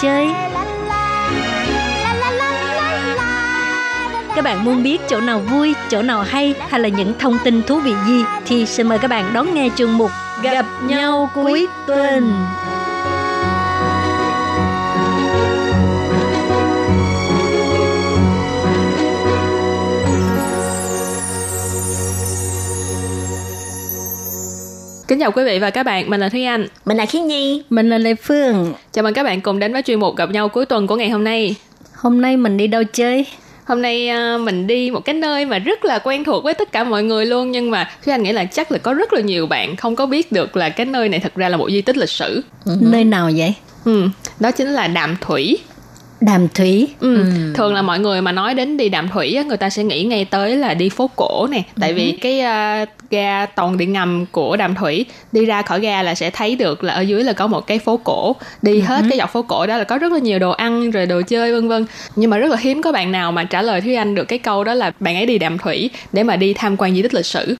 chơi? Các bạn muốn biết chỗ nào vui, chỗ nào hay hay là những thông tin thú vị gì thì xin mời các bạn đón nghe chương mục Gặp nhau cuối tuần. Kính chào quý vị và các bạn, mình là Thúy Anh. Mình là Khiết Nhi. Mình là Lê Phương. Chào mừng các bạn cùng đến với chuyên mục gặp nhau cuối tuần của ngày hôm nay. Hôm nay mình đi đâu chơi? Hôm nay à, mình đi một cái nơi mà rất là quen thuộc với tất cả mọi người luôn nhưng mà Thúy Anh nghĩ là chắc là có rất là nhiều bạn không có biết được là cái nơi này thật ra là một di tích lịch sử. Nơi nào vậy? Ừ, đó chính là Đàm Thủy. Đàm Thủy. Ừ. Thường là mọi người mà nói đến đi Đàm Thủy á, người ta sẽ nghĩ ngay tới là đi phố cổ nè. Tại vì cái à, ga tàu điện ngầm của Đàm Thủy đi ra khỏi ga là sẽ thấy được là ở dưới là có một cái phố cổ. Đi hết cái dọc phố cổ đó là có rất là nhiều đồ ăn rồi đồ chơi vân vân. Nhưng mà rất là hiếm có bạn nào mà trả lời Thúy Anh được cái câu đó là bạn ấy đi Đàm Thủy để mà đi tham quan di tích lịch sử.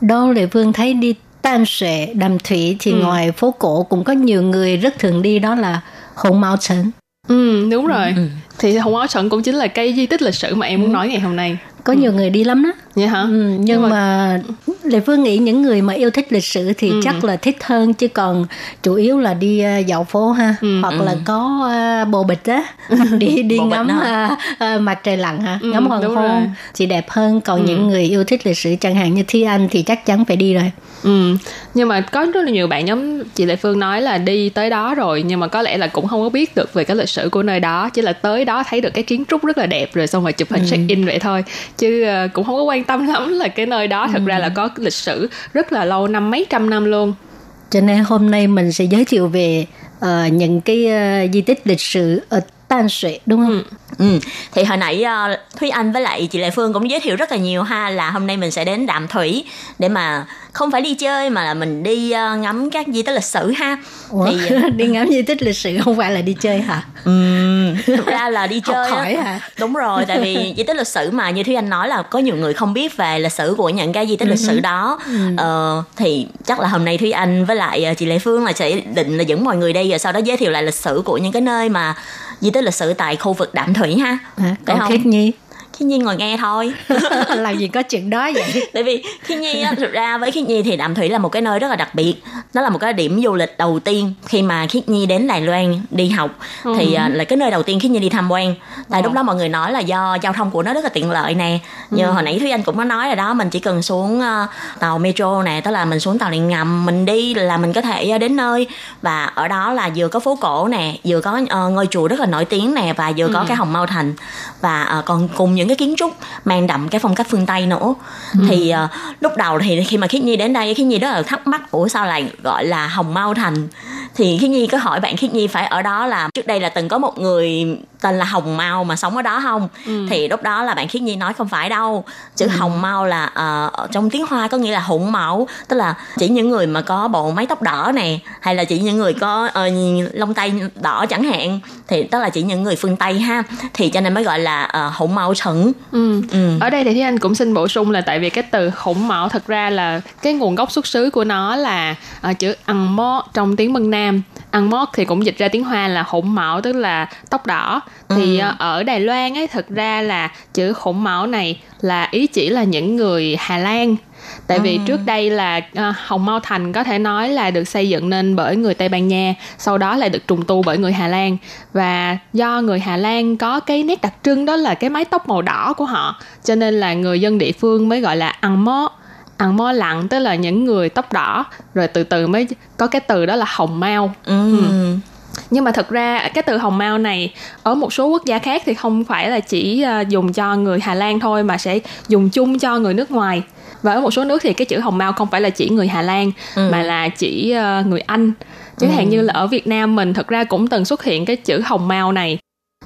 Đâu Lê Phương thấy đi Tan Sệ, Đàm Thủy thì Ừ. ngoài phố cổ cũng có nhiều người rất thường đi đó là Hồng Mao Trấn. Ừ, đúng rồi. Thì Hồng Áo Trận cũng chính là cái di tích lịch sử mà em muốn nói ngày hôm nay. Có nhiều người đi lắm đó. Vậy hả? Ừ, nhưng, Nhưng mà, Lê Phương nghĩ những người mà yêu thích lịch sử thì Ừ. chắc là thích hơn chứ còn chủ yếu là đi ờ, dạo phố ha. Ừ, hoặc là có ờ, bồ bịch á đi đi ngắm ờ, ờ, mặt trời lặn ha Ừ, ngắm hoàng hôn thì đẹp hơn. Còn những người yêu thích lịch sử chẳng hạn như Thi Anh thì chắc chắn phải đi rồi Ừ, nhưng mà có rất là nhiều bạn giống chị Lệ Phương nói là đi tới đó rồi nhưng mà có lẽ là cũng không có biết được về cái lịch sử của nơi đó chỉ là tới đó thấy được cái kiến trúc rất là đẹp rồi xong rồi chụp hình check in vậy thôi. Chứ ờ, cũng không có quan tâm lắm là cái nơi đó thật ra là có lịch sử rất là lâu năm mấy trăm năm luôn. Cho nên hôm nay mình sẽ giới thiệu về ờ, những cái ờ, di tích lịch sử ở Tan Suệ đúng không? Ừ. Thì hồi nãy ờ, Thúy Anh với lại chị Lệ Phương cũng giới thiệu rất là nhiều ha là hôm nay mình sẽ đến Đạm Thủy để mà không phải đi chơi mà là mình đi ờ, ngắm các di tích lịch sử ha. Ủa, Thì ờ, đi ngắm di tích lịch sử không phải là đi chơi hả? ừm, thực ra là đi Học chơi á. hỏi hả? Đúng rồi, tại vì di tích lịch sử mà như Thúy Anh nói là có nhiều người không biết về lịch sử của những cái di tích lịch sử đó. Ờ, thì chắc là hôm nay Thúy Anh với lại chị Lệ Phương là sẽ định là dẫn mọi người đi rồi sau đó giới thiệu lại lịch sử của những cái nơi mà di tích lịch sử tại khu vực Đạm Thủy ha. À, còn không? Khiết Nhi Khi Nhi ngồi nghe thôi. làm gì có chuyện đó vậy? Tại vì Khiết Nhi á, thực ra với Khiết Nhi thì Đạm Thủy là một cái nơi rất là đặc biệt. Nó là một cái điểm du lịch đầu tiên khi mà Khiết Nhi đến Đài Loan đi học thì à, là cái nơi đầu tiên Khiết Nhi đi tham quan. Tại lúc đó mọi người nói là do giao thông của nó rất là tiện lợi nè. Như hồi nãy Thúy Anh cũng có nói rồi đó, mình chỉ cần xuống à, tàu metro nè, tức là mình xuống tàu điện ngầm, mình đi là mình có thể à, đến nơi và ở đó là vừa có phố cổ nè, vừa có ờ, ngôi chùa rất là nổi tiếng nè và vừa có cái Hồng Mao Thành và ờ, còn cùng những cái kiến trúc mang đậm cái phong cách phương Tây nữa. Thì ờ, lúc đầu thì khi mà Khiết Nhi đến đây Khiết Nhi rất là thắc mắc ủa sao lại gọi là Hồng Mao Thành thì Khiết Nhi có hỏi bạn Khiết Nhi phải ở đó là trước đây là từng có một người tên là Hồng Mao mà sống ở đó không? Thì lúc đó là bạn Khiết Nhi nói không phải đâu. Chữ Hồng Mao là ở trong tiếng Hoa có nghĩa là hụng mạo tức là chỉ những người mà có bộ mái tóc đỏ nè hay là chỉ những người có ờ, lông tay đỏ chẳng hạn. Thì tức là chỉ những người phương Tây ha. Thì cho nên mới gọi là uh, hụng mạo trần Ừ. Ừ. Ở đây thì Thúy Anh cũng xin bổ sung là tại vì cái từ khủng mạo thật ra là cái nguồn gốc xuất xứ của nó là ờ, chữ ăn mó trong tiếng Mân Nam. Ăn mó thì cũng dịch ra tiếng Hoa là khủng mạo tức là tóc đỏ. Thì ờ, ở Đài Loan ấy thật ra là chữ khủng mạo này là ý chỉ là những người Hà Lan. Tại vì trước đây là ờ, Hồng Mao Thành có thể nói là được xây dựng nên bởi người Tây Ban Nha, sau đó lại được trùng tu bởi người Hà Lan. Và do người Hà Lan có cái nét đặc trưng đó là cái mái tóc màu đỏ của họ, cho nên là người dân địa phương mới gọi là ăn mó ăn mó lặng tức là những người tóc đỏ rồi từ từ mới có cái từ đó là hồng mao. Ừ. nhưng mà thật ra cái từ hồng mao này ở một số quốc gia khác thì không phải là chỉ ờ, dùng cho người Hà Lan thôi mà sẽ dùng chung cho người nước ngoài. Và ở một số nước thì cái chữ hồng mao không phải là chỉ người Hà Lan mà là chỉ ờ, người Anh. Chẳng hạn như là ở Việt Nam mình thật ra cũng từng xuất hiện cái chữ hồng mao này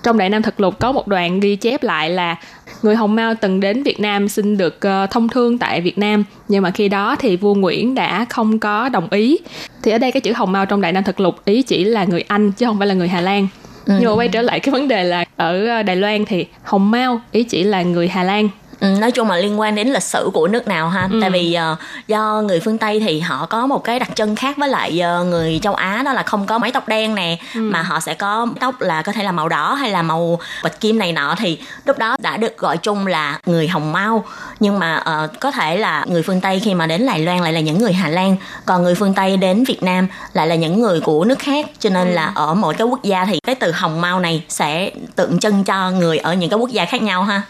trong Đại Nam Thực Lục có một đoạn ghi chép lại là người Hồng Mao từng đến Việt Nam xin được uh, thông thương tại Việt Nam nhưng mà khi đó thì vua Nguyễn đã không có đồng ý. Thì ở đây cái chữ Hồng Mao trong Đại Nam Thực Lục ý chỉ là người Anh chứ không phải là người Hà Lan. Ừ. nhưng mà quay trở lại cái vấn đề là ở ờ, Đài Loan thì Hồng Mao ý chỉ là người Hà Lan Ừ, nói chung là liên quan đến lịch sử của nước nào ha ừ. tại vì uh, do người phương tây thì họ có một cái đặc trưng khác với lại uh, người châu á đó là không có mái tóc đen nè ừ. mà họ sẽ có tóc là có thể là màu đỏ hay là màu bạch kim này nọ thì lúc đó đã được gọi chung là người hồng mau nhưng mà uh, có thể là người phương tây khi mà đến đài loan lại là những người hà lan còn người phương tây đến việt nam lại là những người của nước khác cho nên ừ. là ở mỗi cái quốc gia thì cái từ hồng mau này sẽ tượng trưng cho người ở những cái quốc gia khác nhau ha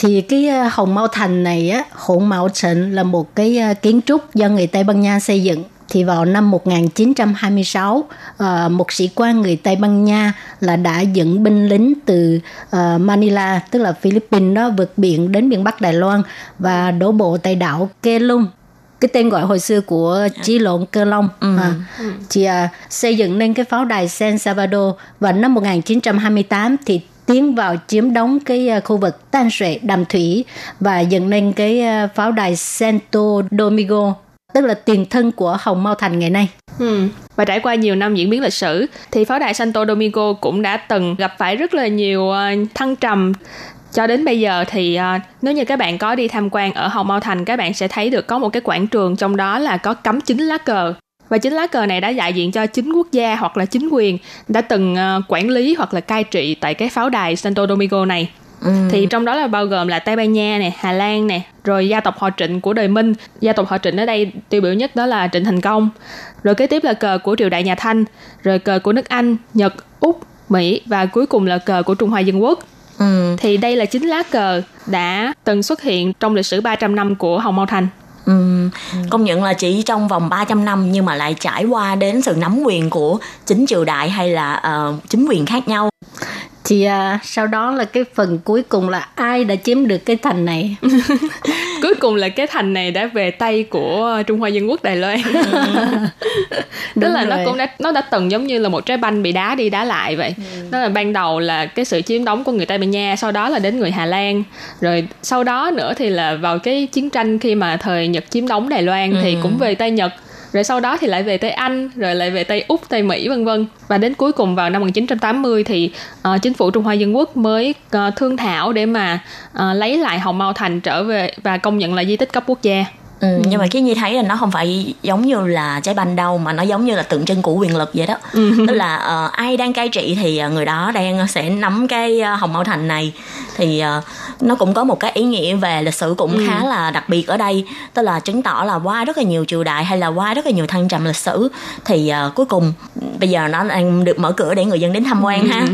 thì cái ờ, Hồng Mao Thành này á, Hồng Mao Trịnh là một cái ờ, kiến trúc do người Tây Ban Nha xây dựng. Thì vào năm 1926, uh, một sĩ quan người Tây Ban Nha là đã dẫn binh lính từ Manila, tức là Philippines đó vượt biển đến miền Bắc Đài Loan và đổ bộ tại đảo Kelung cái tên gọi hồi xưa của chí lộn cơ long. Ừ. à, thì à, xây dựng nên cái pháo đài San Salvador. Và năm 1928 thì tiến vào chiếm đóng cái à, khu vực tan sệ đàm thủy và dựng nên cái à, pháo đài Santo Domingo tức là tiền thân của Hồng Mao Thành ngày nay. Ừ. Và trải qua nhiều năm diễn biến lịch sử thì pháo đài Santo Domingo cũng đã từng gặp phải rất là nhiều à, thăng trầm cho đến bây giờ thì uh, nếu như các bạn có đi tham quan ở Hồng Mao Thành các bạn sẽ thấy được có một cái quảng trường trong đó là có cắm chính lá cờ và chính lá cờ này đã đại diện cho chính quốc gia hoặc là chính quyền đã từng uh, quản lý hoặc là cai trị tại cái pháo đài Santo Domingo này. Ừ. thì trong đó là bao gồm là Tây Ban Nha nè, Hà Lan nè, rồi gia tộc họ Trịnh của đời Minh, gia tộc họ Trịnh ở đây tiêu biểu nhất đó là Trịnh Thành Công, rồi kế tiếp là cờ của triều đại nhà Thanh, rồi cờ của nước Anh, Nhật, Úc, Mỹ và cuối cùng là cờ của Trung Hoa Dân Quốc. Ừ. Thì đây là chính lá cờ đã từng xuất hiện trong lịch sử 300 năm của Hồng Mao Thành. Ừ. Công nhận là chỉ trong vòng 300 năm nhưng mà lại trải qua đến sự nắm quyền của chính triều đại hay là uh, chính quyền khác nhau. Thì à, sau đó là cái phần cuối cùng là ai đã chiếm được cái thành này cuối cùng là cái thành này đã về tay của Trung Hoa Dân Quốc Đài Loan tức là rồi. nó cũng đã nó đã từng giống như là một trái banh bị đá đi đá lại vậy ừ. đó là ban đầu là cái sự chiếm đóng của người Tây Ban Nha sau đó là đến người Hà Lan rồi sau đó nữa thì là vào cái chiến tranh khi mà thời Nhật chiếm đóng Đài Loan ừ. thì cũng về tay Nhật rồi sau đó thì lại về tới Anh rồi lại về Tây Úc Tây Mỹ vân vân. Và đến cuối cùng vào năm 1980 thì uh, chính phủ Trung Hoa Dân Quốc mới uh, thương thảo để mà uh, lấy lại Hồng Mao Thành trở về và công nhận là di tích cấp quốc gia. Ừ, ừ. nhưng mà cái nhi thấy là nó không phải giống như là trái banh đâu mà nó giống như là tượng trưng của quyền lực vậy đó ừ. tức là uh, ai đang cai trị thì uh, người đó đang sẽ nắm cái uh, hồng mao thành này thì uh, nó cũng có một cái ý nghĩa về lịch sử cũng ừ. khá là đặc biệt ở đây tức là chứng tỏ là qua rất là nhiều triều đại hay là qua rất là nhiều thăng trầm lịch sử thì uh, cuối cùng bây giờ nó đang được mở cửa để người dân đến tham quan ừ. ha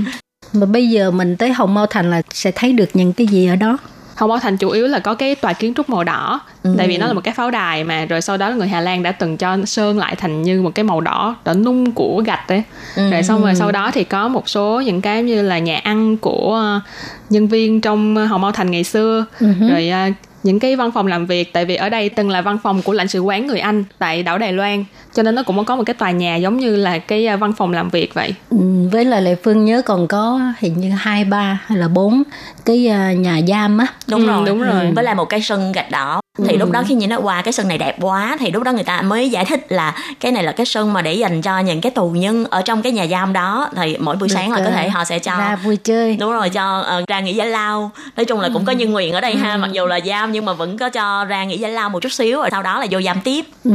mà bây giờ mình tới Hồng Mao Thành là sẽ thấy được những cái gì ở đó Hồng Bảo Thành chủ yếu là có cái tòa kiến trúc màu đỏ ừ. tại vì nó là một cái pháo đài mà rồi sau đó người Hà Lan đã từng cho sơn lại thành như một cái màu đỏ đỏ nung của gạch đấy ừ. rồi xong rồi sau đó thì có một số những cái như là nhà ăn của ờ, nhân viên trong Hồng Bảo Thành ngày xưa ừ. rồi ờ, những cái văn phòng làm việc tại vì ở đây từng là văn phòng của lãnh sự quán người Anh tại đảo Đài Loan cho nên nó cũng có một cái tòa nhà giống như là cái à, văn phòng làm việc vậy. Ừ, với là lệ phương nhớ còn có hình như hai ba hay là bốn cái à, nhà giam á. Đúng ừ, rồi. đúng rồi. Với lại một cái sân gạch đỏ thì ừ. lúc đó khi nhìn nó qua cái sân này đẹp quá thì lúc đó người ta mới giải thích là cái này là cái sân mà để dành cho những cái tù nhân ở trong cái nhà giam đó. Thì mỗi buổi Được sáng là có thể họ sẽ cho ra vui chơi. Đúng rồi cho uh, ra nghỉ giải lao. Nói chung là cũng có nhân nguyện ở đây ừ. ha mặc dù là giam nhưng mà vẫn có cho ra nghỉ giải lao một chút xíu rồi sau đó là vô giam tiếp. Ừ.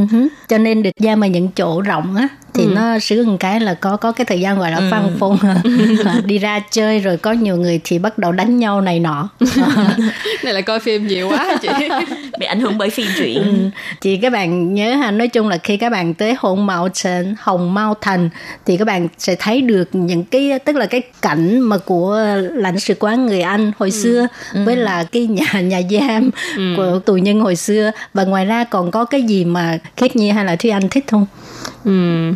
cho nên được giam ở những chỗ rộng á thì ừ. nó sướng một cái là có có cái thời gian gọi là ừ. phăng phôn đi ra chơi rồi có nhiều người thì bắt đầu đánh nhau này nọ này là coi phim nhiều quá chị bị ảnh hưởng bởi phim truyện ừ. thì các bạn nhớ ha nói chung là khi các bạn tới hồng mạo thành hồng mao thành thì các bạn sẽ thấy được những cái tức là cái cảnh mà của lãnh sự quán người anh hồi ừ. xưa ừ. với là cái nhà nhà giam ừ. của tù nhân hồi xưa và ngoài ra còn có cái gì mà khiết nhi hay là thúy anh thích không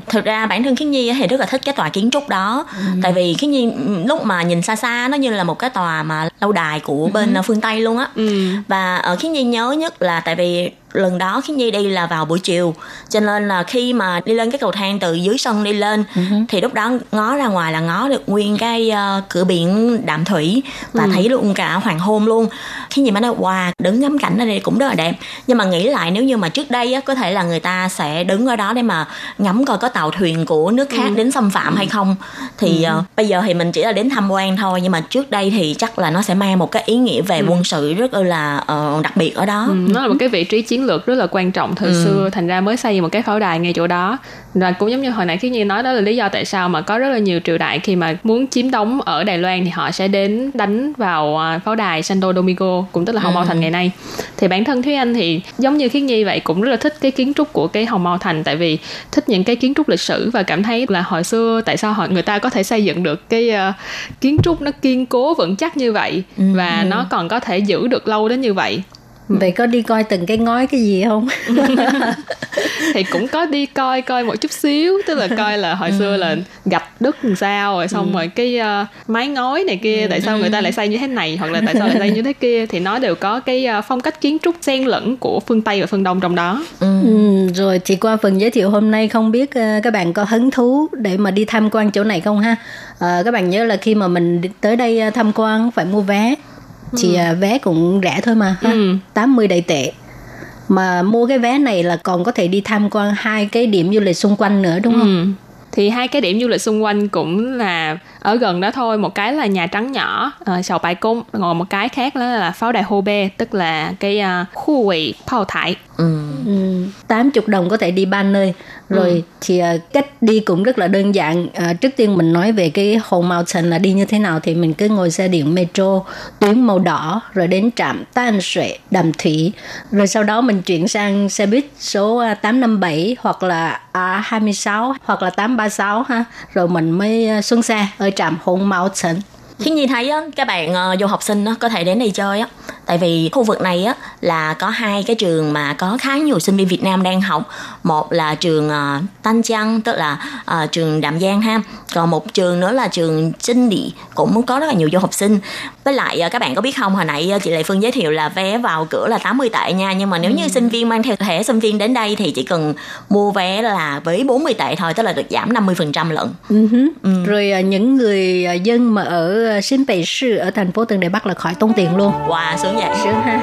Thực ra bản thân khiết nhi thì rất là thích cái tòa kiến trúc đó ừ. tại vì khiết nhi lúc mà nhìn xa xa nó như là một cái tòa mà lâu đài của bên ừ. phương tây luôn á ừ. và ở khiết nhi nhớ nhất là tại vì lần đó khi nhi đi là vào buổi chiều cho nên là khi mà đi lên cái cầu thang từ dưới sân đi lên uh-huh. thì lúc đó ngó ra ngoài là ngó được nguyên cái uh, cửa biển đạm thủy và uh-huh. thấy luôn cả hoàng hôn luôn khi nhi mới nói wow đứng ngắm cảnh ở đây cũng rất là đẹp nhưng mà nghĩ lại nếu như mà trước đây á, có thể là người ta sẽ đứng ở đó để mà ngắm coi có tàu thuyền của nước khác uh-huh. đến xâm phạm uh-huh. hay không thì uh, bây giờ thì mình chỉ là đến tham quan thôi nhưng mà trước đây thì chắc là nó sẽ mang một cái ý nghĩa về uh-huh. quân sự rất là uh, đặc biệt ở đó uh-huh. nó là một cái vị trí chiến lược rất là quan trọng thời ừ. xưa thành ra mới xây một cái pháo đài ngay chỗ đó và cũng giống như hồi nãy khi như nói đó là lý do tại sao mà có rất là nhiều triều đại khi mà muốn chiếm đóng ở Đài Loan thì họ sẽ đến đánh vào à, pháo đài Santo Domingo cũng tức là Hồng Mao Thành ngày nay thì bản thân Thúy Anh thì giống như Khiết Nhi vậy cũng rất là thích cái kiến trúc của cái Hồng Mao Thành tại vì thích những cái kiến trúc lịch sử và cảm thấy là hồi xưa tại sao họ người ta có thể xây dựng được cái uh, kiến trúc nó kiên cố vững chắc như vậy ừ. và ừ. nó còn có thể giữ được lâu đến như vậy Ừ. vậy có đi coi từng cái ngói cái gì không? Thì cũng có đi coi coi một chút xíu. Tức là coi là hồi xưa là gạch đất làm sao rồi xong ừ. rồi cái uh, mái ngói này kia tại sao người ta lại xây như thế này hoặc là tại sao lại xây như thế kia. Thì nó đều có cái uh, phong cách kiến trúc xen lẫn của phương tây và phương đông trong đó. Ừ. Ừ, rồi thì qua phần giới thiệu hôm nay không biết uh, các bạn có hứng thú để mà đi tham quan chỗ này không ha? Uh, các bạn nhớ là khi mà mình tới đây tham quan phải mua vé thì ừ. vé cũng rẻ thôi mà ha. Ừ. 80 đầy tệ mà mua cái vé này là còn có thể đi tham quan hai cái điểm du lịch xung quanh nữa đúng không? Ừ thì hai cái điểm du lịch xung quanh cũng là ở gần đó thôi một cái là nhà trắng nhỏ uh, sầu bãi cung. Còn một cái khác đó là pháo đài hô bê tức là cái uh, khu quỷ phao thải. Ừ. ừ. 80 đồng có thể đi ba nơi. Rồi ừ. thì uh, cách đi cũng rất là đơn giản. Uh, trước tiên mình nói về cái hồ mountain là đi như thế nào thì mình cứ ngồi xe điện metro tuyến màu đỏ rồi đến trạm Tan Suệ Đàm Thủy. Rồi sau đó mình chuyển sang xe buýt số 857 hoặc là A26 hoặc là 836 ha. Rồi mình mới xuống xe. Ở trạm Hồng Mao Trấn. khi nhìn thấy á, các bạn uh, du học sinh á, có thể đến đây chơi á tại vì khu vực này á là có hai cái trường mà có khá nhiều sinh viên Việt Nam đang học. Một là trường ờ, uh, Tân Chăng tức là uh, trường Đạm Giang ha. Còn một trường nữa là trường Trinh Địa cũng có rất là nhiều du học sinh với lại uh, các bạn có biết không hồi nãy uh, chị Lệ Phương giới thiệu là vé vào cửa là 80 tệ nha nhưng mà nếu ừ. như sinh viên mang theo thẻ sinh viên đến đây thì chỉ cần mua vé là với 40 tệ thôi tức là được giảm 50% lận uh-huh. ừ. rồi uh, những người dân mà ở Sinh 北 Sư ở thành phố Tân Đài Bắc là khỏi tốn tiền luôn wow sướng vậy sướng ha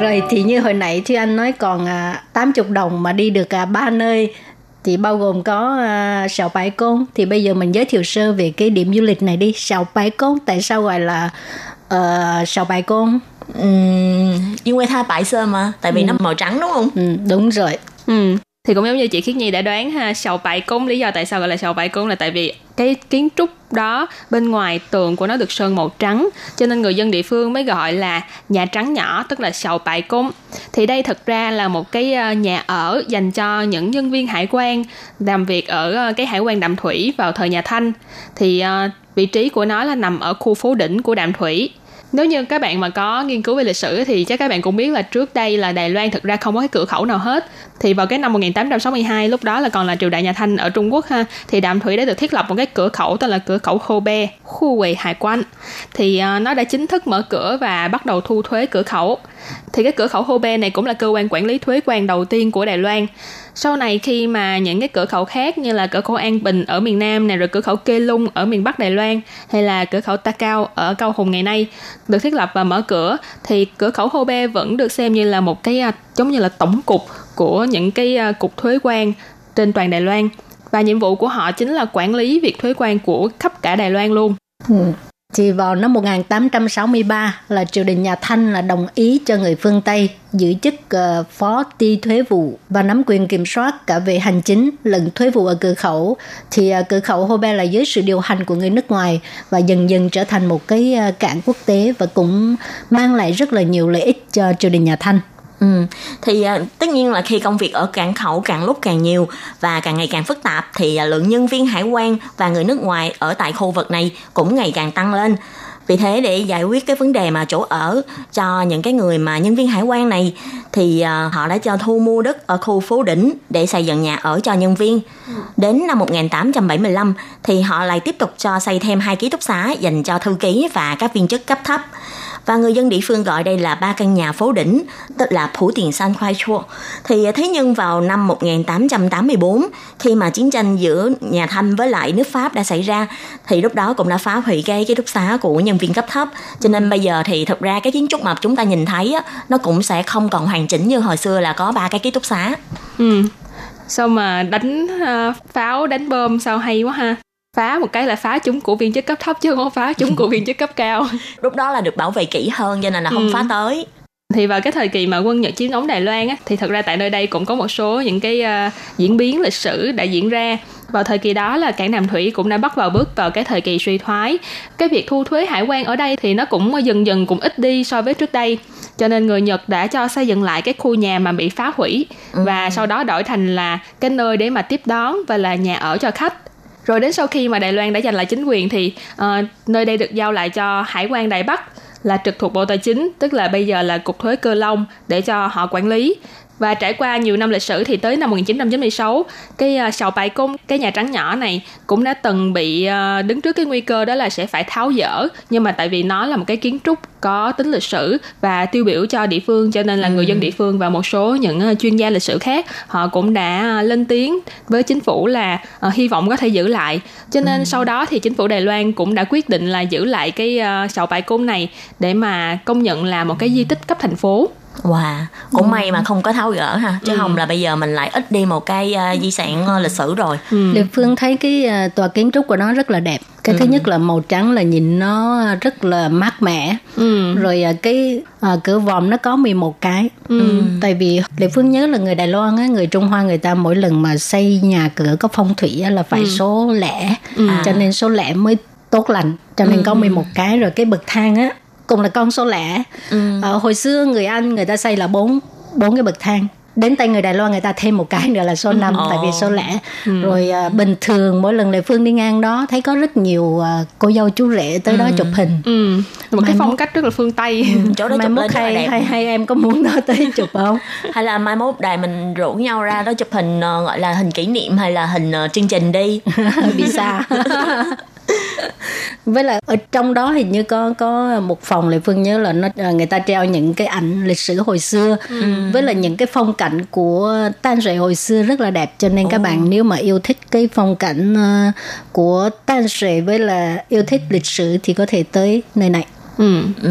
rồi thì như hồi nãy thì anh nói còn à, 80 đồng mà đi được à, ba nơi thì bao gồm có à, sào bãi côn. Thì bây giờ mình giới thiệu sơ về cái điểm du lịch này đi. Sào bãi côn tại sao gọi là ờ, sào bãi côn? Ừ, vì nó bãi sơn mà tại vì ừ. nó màu trắng đúng không? Ừ, đúng rồi. Ừ thì cũng giống như chị Khiết Nhi đã đoán ha, sầu bại cúng lý do tại sao gọi là sầu bại cúng là tại vì cái kiến trúc đó bên ngoài tường của nó được sơn màu trắng, cho nên người dân địa phương mới gọi là nhà trắng nhỏ, tức là sầu bại cúng thì đây thực ra là một cái ờ, nhà ở dành cho những nhân viên hải quan làm việc ở ờ, cái hải quan đạm thủy vào thời nhà thanh. Thì ờ, vị trí của nó là nằm ở khu phố đỉnh của đạm thủy nếu như các bạn mà có nghiên cứu về lịch sử thì chắc các bạn cũng biết là trước đây là Đài Loan thực ra không có cái cửa khẩu nào hết. Thì vào cái năm 1862 lúc đó là còn là triều đại nhà Thanh ở Trung Quốc ha, thì Đàm Thủy đã được thiết lập một cái cửa khẩu tên là cửa khẩu Kobe, khu quầy hải quan. Thì uh, nó đã chính thức mở cửa và bắt đầu thu thuế cửa khẩu. Thì cái cửa khẩu Kobe này cũng là cơ quan quản lý thuế quan đầu tiên của Đài Loan sau này khi mà những cái cửa khẩu khác như là cửa khẩu An Bình ở miền Nam này rồi cửa khẩu Kê Lung ở miền Bắc Đài Loan, hay là cửa khẩu Ta Cao ở Cao Hùng ngày nay được thiết lập và mở cửa, thì cửa khẩu Hô Bê vẫn được xem như là một cái à, giống như là tổng cục của những cái à, cục thuế quan trên toàn Đài Loan và nhiệm vụ của họ chính là quản lý việc thuế quan của khắp cả Đài Loan luôn. Ừ thì vào năm 1863 là triều đình nhà Thanh là đồng ý cho người phương Tây giữ chức uh, phó ti thuế vụ và nắm quyền kiểm soát cả về hành chính lẫn thuế vụ ở cửa khẩu thì uh, cửa khẩu Hô là dưới sự điều hành của người nước ngoài và dần dần trở thành một cái uh, cảng quốc tế và cũng mang lại rất là nhiều lợi ích cho triều đình nhà Thanh. Ừ. Thì à, tất nhiên là khi công việc ở cảng khẩu càng lúc càng nhiều và càng ngày càng phức tạp thì à, lượng nhân viên hải quan và người nước ngoài ở tại khu vực này cũng ngày càng tăng lên. Vì thế để giải quyết cái vấn đề mà chỗ ở cho những cái người mà nhân viên hải quan này thì à, họ đã cho thu mua đất ở khu phố Đỉnh để xây dựng nhà ở cho nhân viên. Đến năm 1875 thì họ lại tiếp tục cho xây thêm hai ký túc xá dành cho thư ký và các viên chức cấp thấp và người dân địa phương gọi đây là ba căn nhà phố đỉnh, tức là phủ Tiền San Khoai Chua. Thì à, thế nhưng vào năm 1884, khi mà chiến tranh giữa nhà Thanh với lại nước Pháp đã xảy ra, thì lúc đó cũng đã phá hủy cái ký túc xá của nhân viên cấp thấp. Cho nên bây giờ thì thật ra cái kiến trúc mà chúng ta nhìn thấy á, nó cũng sẽ không còn hoàn chỉnh như hồi xưa là có ba cái ký túc xá. Ừ. Sao mà đánh à, pháo đánh bom sao hay quá ha phá một cái là phá chúng của viên chức cấp thấp chứ không phá chúng của viên chức cấp cao lúc đó là được bảo vệ kỹ hơn cho nên là không ừ. phá tới thì vào cái thời kỳ mà quân Nhật chiếm đóng Đài Loan á, thì thật ra tại nơi đây cũng có một số những cái uh, diễn biến lịch sử đã diễn ra vào thời kỳ đó là cảng Đàm Thủy cũng đã bắt vào bước vào cái thời kỳ suy thoái. Cái việc thu thuế hải quan ở đây thì nó cũng dần dần cũng ít đi so với trước đây. Cho nên người Nhật đã cho xây dựng lại cái khu nhà mà bị phá hủy ừ. và sau đó đổi thành là cái nơi để mà tiếp đón và là nhà ở cho khách rồi đến sau khi mà Đài Loan đã giành lại chính quyền thì uh, nơi đây được giao lại cho Hải quan Đài Bắc là trực thuộc Bộ Tài chính, tức là bây giờ là Cục Thuế Cơ Long để cho họ quản lý. Và trải qua nhiều năm lịch sử thì tới năm 1996, cái uh, sào bài cung, cái nhà trắng nhỏ này cũng đã từng bị uh, đứng trước cái nguy cơ đó là sẽ phải tháo dỡ. Nhưng mà tại vì nó là một cái kiến trúc có tính lịch sử và tiêu biểu cho địa phương cho nên là ừ. người dân địa phương và một số những uh, chuyên gia lịch sử khác họ cũng đã lên tiếng với chính phủ là uh, hy vọng có thể giữ lại. Cho nên ừ. sau đó thì chính phủ Đài Loan cũng đã quyết định là giữ lại cái uh, sào bài cung này để mà công nhận là một cái di tích cấp thành phố. Wow, cũng ừ. may mà không có tháo gỡ ha, chứ ừ. không là bây giờ mình lại ít đi một cái uh, di sản uh, lịch sử rồi. Ừ. Lê Phương thấy cái uh, tòa kiến trúc của nó rất là đẹp. Cái ừ. thứ nhất là màu trắng là nhìn nó rất là mát mẻ. Ừ. Rồi uh, cái uh, cửa vòm nó có 11 cái. Ừ. Tại vì Lê Phương nhớ là người Đài Loan á, người Trung Hoa người ta mỗi lần mà xây nhà cửa có phong thủy á, là phải ừ. số lẻ. Ừ. Cho nên số lẻ mới tốt lành cho nên ừ. có 11 cái rồi cái bậc thang á cùng là con số lẻ ừ. ờ, hồi xưa người anh người ta xây là bốn bốn cái bậc thang đến tay người Đài Loan người ta thêm một cái nữa là số 5 ừ. tại vì số lẻ ừ. rồi à, bình thường mỗi lần Lệ Phương đi ngang đó thấy có rất nhiều à, cô dâu chú rể tới ừ. đó chụp hình ừ. một mai cái phong mốt, cách rất là phương Tây ừ. chỗ đó mai chụp lên hay, đẹp. hay hay em có muốn đó tới chụp không hay là mai mốt đài mình rủ nhau ra đó chụp hình uh, gọi là hình kỷ niệm hay là hình uh, chương trình đi bị xa với là ở trong đó hình như có có một phòng lệ phương nhớ là nó à, người ta treo những cái ảnh lịch sử hồi xưa ừ. với là những cái phong cảnh của tan rệ hồi xưa rất là đẹp cho nên oh. các bạn nếu mà yêu thích cái phong cảnh à, của tan rệ với là yêu thích lịch sử thì có thể tới nơi này Ừ. ừ.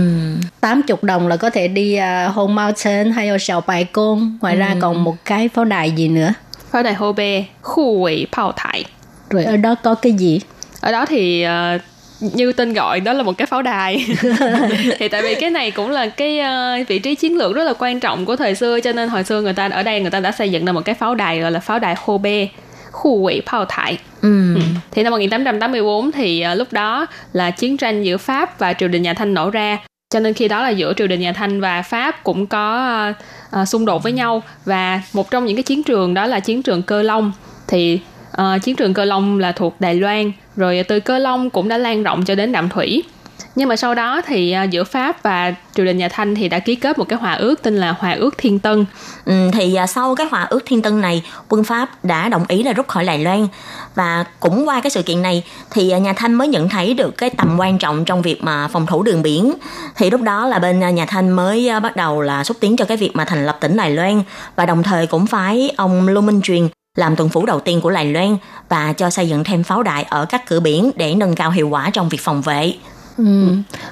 80 đồng là có thể đi uh, Home Mountain hay ở Sào Bài Côn. Ngoài ừ. ra còn một cái pháo đài gì nữa? Pháo đài Hồ Bê, khu quỷ Pháo Thải. Rồi ở đó có cái gì? Ở đó thì uh, như tên gọi đó là một cái pháo đài. Thì tại vì cái này cũng là cái uh, vị trí chiến lược rất là quan trọng của thời xưa cho nên hồi xưa người ta ở đây người ta đã xây dựng ra một cái pháo đài gọi là pháo đài Bê khu quỷ pháo thải. Ừ. ừ. thì năm 1884 thì uh, lúc đó là chiến tranh giữa Pháp và triều đình nhà Thanh nổ ra. Cho nên khi đó là giữa triều đình nhà Thanh và Pháp cũng có uh, uh, xung đột với nhau. Và một trong những cái chiến trường đó là chiến trường Cơ Long. Thì uh, chiến trường Cơ Long là thuộc Đài Loan rồi à, từ Cơ Long cũng đã lan rộng cho đến Đạm Thủy nhưng mà sau đó thì à, giữa Pháp và triều đình nhà Thanh thì đã ký kết một cái hòa ước tên là hòa ước Thiên Tân. Ừ, thì à, sau cái hòa ước Thiên Tân này, quân Pháp đã đồng ý là rút khỏi Đài Loan và cũng qua cái sự kiện này thì nhà Thanh mới nhận thấy được cái tầm quan trọng trong việc mà phòng thủ đường biển. Thì lúc đó là bên nhà Thanh mới bắt đầu là xúc tiến cho cái việc mà thành lập tỉnh Đài Loan và đồng thời cũng phái ông Lưu Minh Truyền làm tuần phủ đầu tiên của Đài Loan và cho xây dựng thêm pháo đài ở các cửa biển để nâng cao hiệu quả trong việc phòng vệ. Ừ.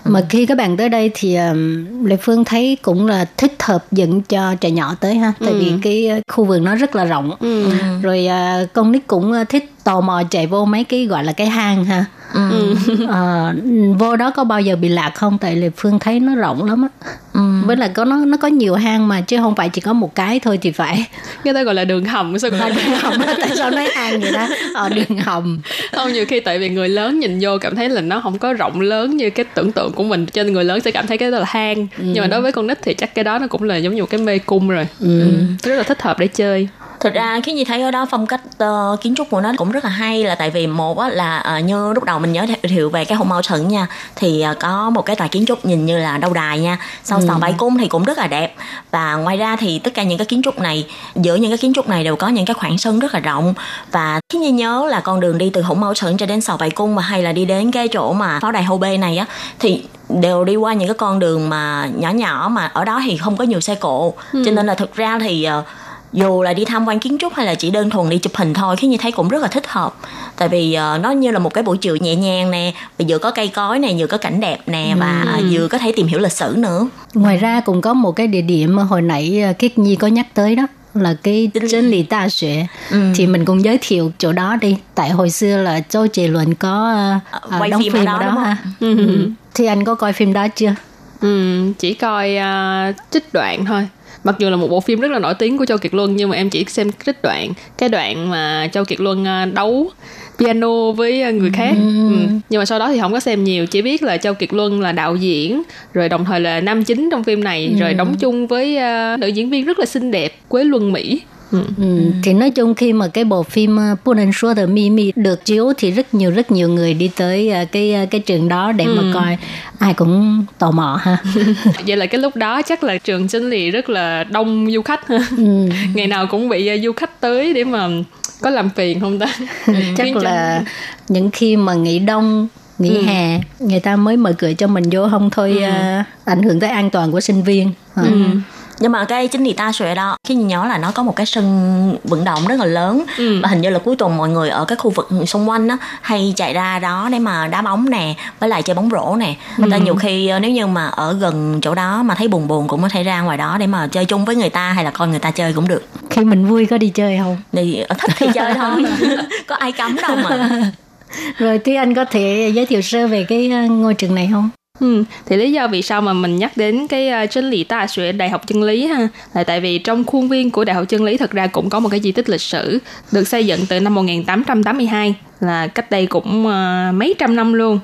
Mà khi các bạn tới đây thì um, Lê Phương thấy cũng là thích hợp dẫn cho trẻ nhỏ tới ha, tại ừ. vì cái khu vườn nó rất là rộng. Ừ. Rồi uh, con nít cũng thích tò mò chạy vô mấy cái gọi là cái hang ha ừ. à, vô đó có bao giờ bị lạc không? Tại lệ phương thấy nó rộng lắm á. Ừ. với là có nó nó có nhiều hang mà chứ không phải chỉ có một cái thôi thì phải. Cái đó gọi là đường hầm sao gọi là đường hầm? Tại sao nói hang vậy đó ờ đường hầm. Không nhiều khi tại vì người lớn nhìn vô cảm thấy là nó không có rộng lớn như cái tưởng tượng của mình cho nên người lớn sẽ cảm thấy cái đó là hang. Ừ. nhưng mà đối với con nít thì chắc cái đó nó cũng là giống như một cái mê cung rồi. Ừ. rất là thích hợp để chơi thực ra khi gì thấy ở đó phong cách uh, kiến trúc của nó cũng rất là hay là tại vì một á, là uh, như lúc đầu mình nhớ thiệu về cái mao trận nha thì uh, có một cái tòa kiến trúc nhìn như là đâu đài nha sau ừ. bãi cung thì cũng rất là đẹp và ngoài ra thì tất cả những cái kiến trúc này giữa những cái kiến trúc này đều có những cái khoảng sân rất là rộng và khi như nhớ là con đường đi từ mao trận cho đến sào bãi cung mà hay là đi đến cái chỗ mà pháo đài hô bê này á thì đều đi qua những cái con đường mà nhỏ nhỏ mà ở đó thì không có nhiều xe cộ ừ. cho nên là thực ra thì uh, dù là đi tham quan kiến trúc hay là chỉ đơn thuần đi chụp hình thôi khi như thấy cũng rất là thích hợp. Tại vì uh, nó như là một cái buổi chiều nhẹ nhàng nè vừa có cây cối này vừa có cảnh đẹp nè và ừ. vừa có thể tìm hiểu lịch sử nữa. Ngoài ra cũng có một cái địa điểm mà hồi nãy ờ, Kiết Nhi có nhắc tới đó là cái chân lý đại 学 ừ. thì mình cũng giới thiệu chỗ đó đi. Tại hồi xưa là Châu Trì Luận có uh, quay đóng phim, phim ở đó, đó ha. ừ. Ừ. thì anh có coi phim đó chưa? Ừ, chỉ coi uh, trích đoạn thôi mặc dù là một bộ phim rất là nổi tiếng của châu kiệt luân nhưng mà em chỉ xem trích đoạn cái đoạn mà châu kiệt luân à, đấu piano với à, người khác ừ. Ừ. nhưng mà sau đó thì không có xem nhiều chỉ biết là châu kiệt luân là đạo diễn rồi đồng thời là nam chính trong phim này ừ. rồi đóng chung với uh, nữ diễn viên rất là xinh đẹp quế luân mỹ Ừ. Ừ. Thì nói chung khi mà cái bộ phim Bu Nên Số The Mimi được chiếu thì rất nhiều rất nhiều người đi tới uh, cái uh, cái trường đó để ừ. mà coi ai cũng tò mò ha. Vậy là cái lúc đó chắc là trường Chân Lì rất là đông du khách ha. Ừ. Ngày nào cũng bị uh, du khách tới để mà có làm phiền không ta? Ừ. chắc là những khi mà nghỉ đông nghỉ ừ. hè người ta mới mở cửa cho mình vô không thôi ừ. uh, ảnh hưởng tới an toàn của sinh viên. Ừ. Ừ nhưng mà cái chính thì ta sửa đó khi nhìn nhớ là nó có một cái sân vận động rất là lớn. Ừ. và hình như là cuối tuần mọi người ở cái khu vực xung quanh á hay chạy ra đó để mà đá bóng nè với lại chơi bóng rổ nè. Người ta ừ. nhiều khi ờ, nếu như mà ở gần chỗ đó mà thấy buồn buồn cũng có thể ra ngoài đó để mà chơi chung với người ta hay là coi người ta chơi cũng được. Khi mình vui có đi chơi không? Thì ờ, thích thì chơi thôi. Có ai cấm đâu mà. Rồi thì anh có thể giới thiệu sơ về cái ờ, ngôi trường này không Ừ, thì lý do vì sao mà mình nhắc đến cái ờ, uh, chân lý ta sửa đại học chân lý ha? Là tại vì trong khuôn viên của đại học chân lý thật ra cũng có một cái di tích lịch sử được xây dựng từ năm 1882 là cách đây cũng uh, mấy trăm năm luôn.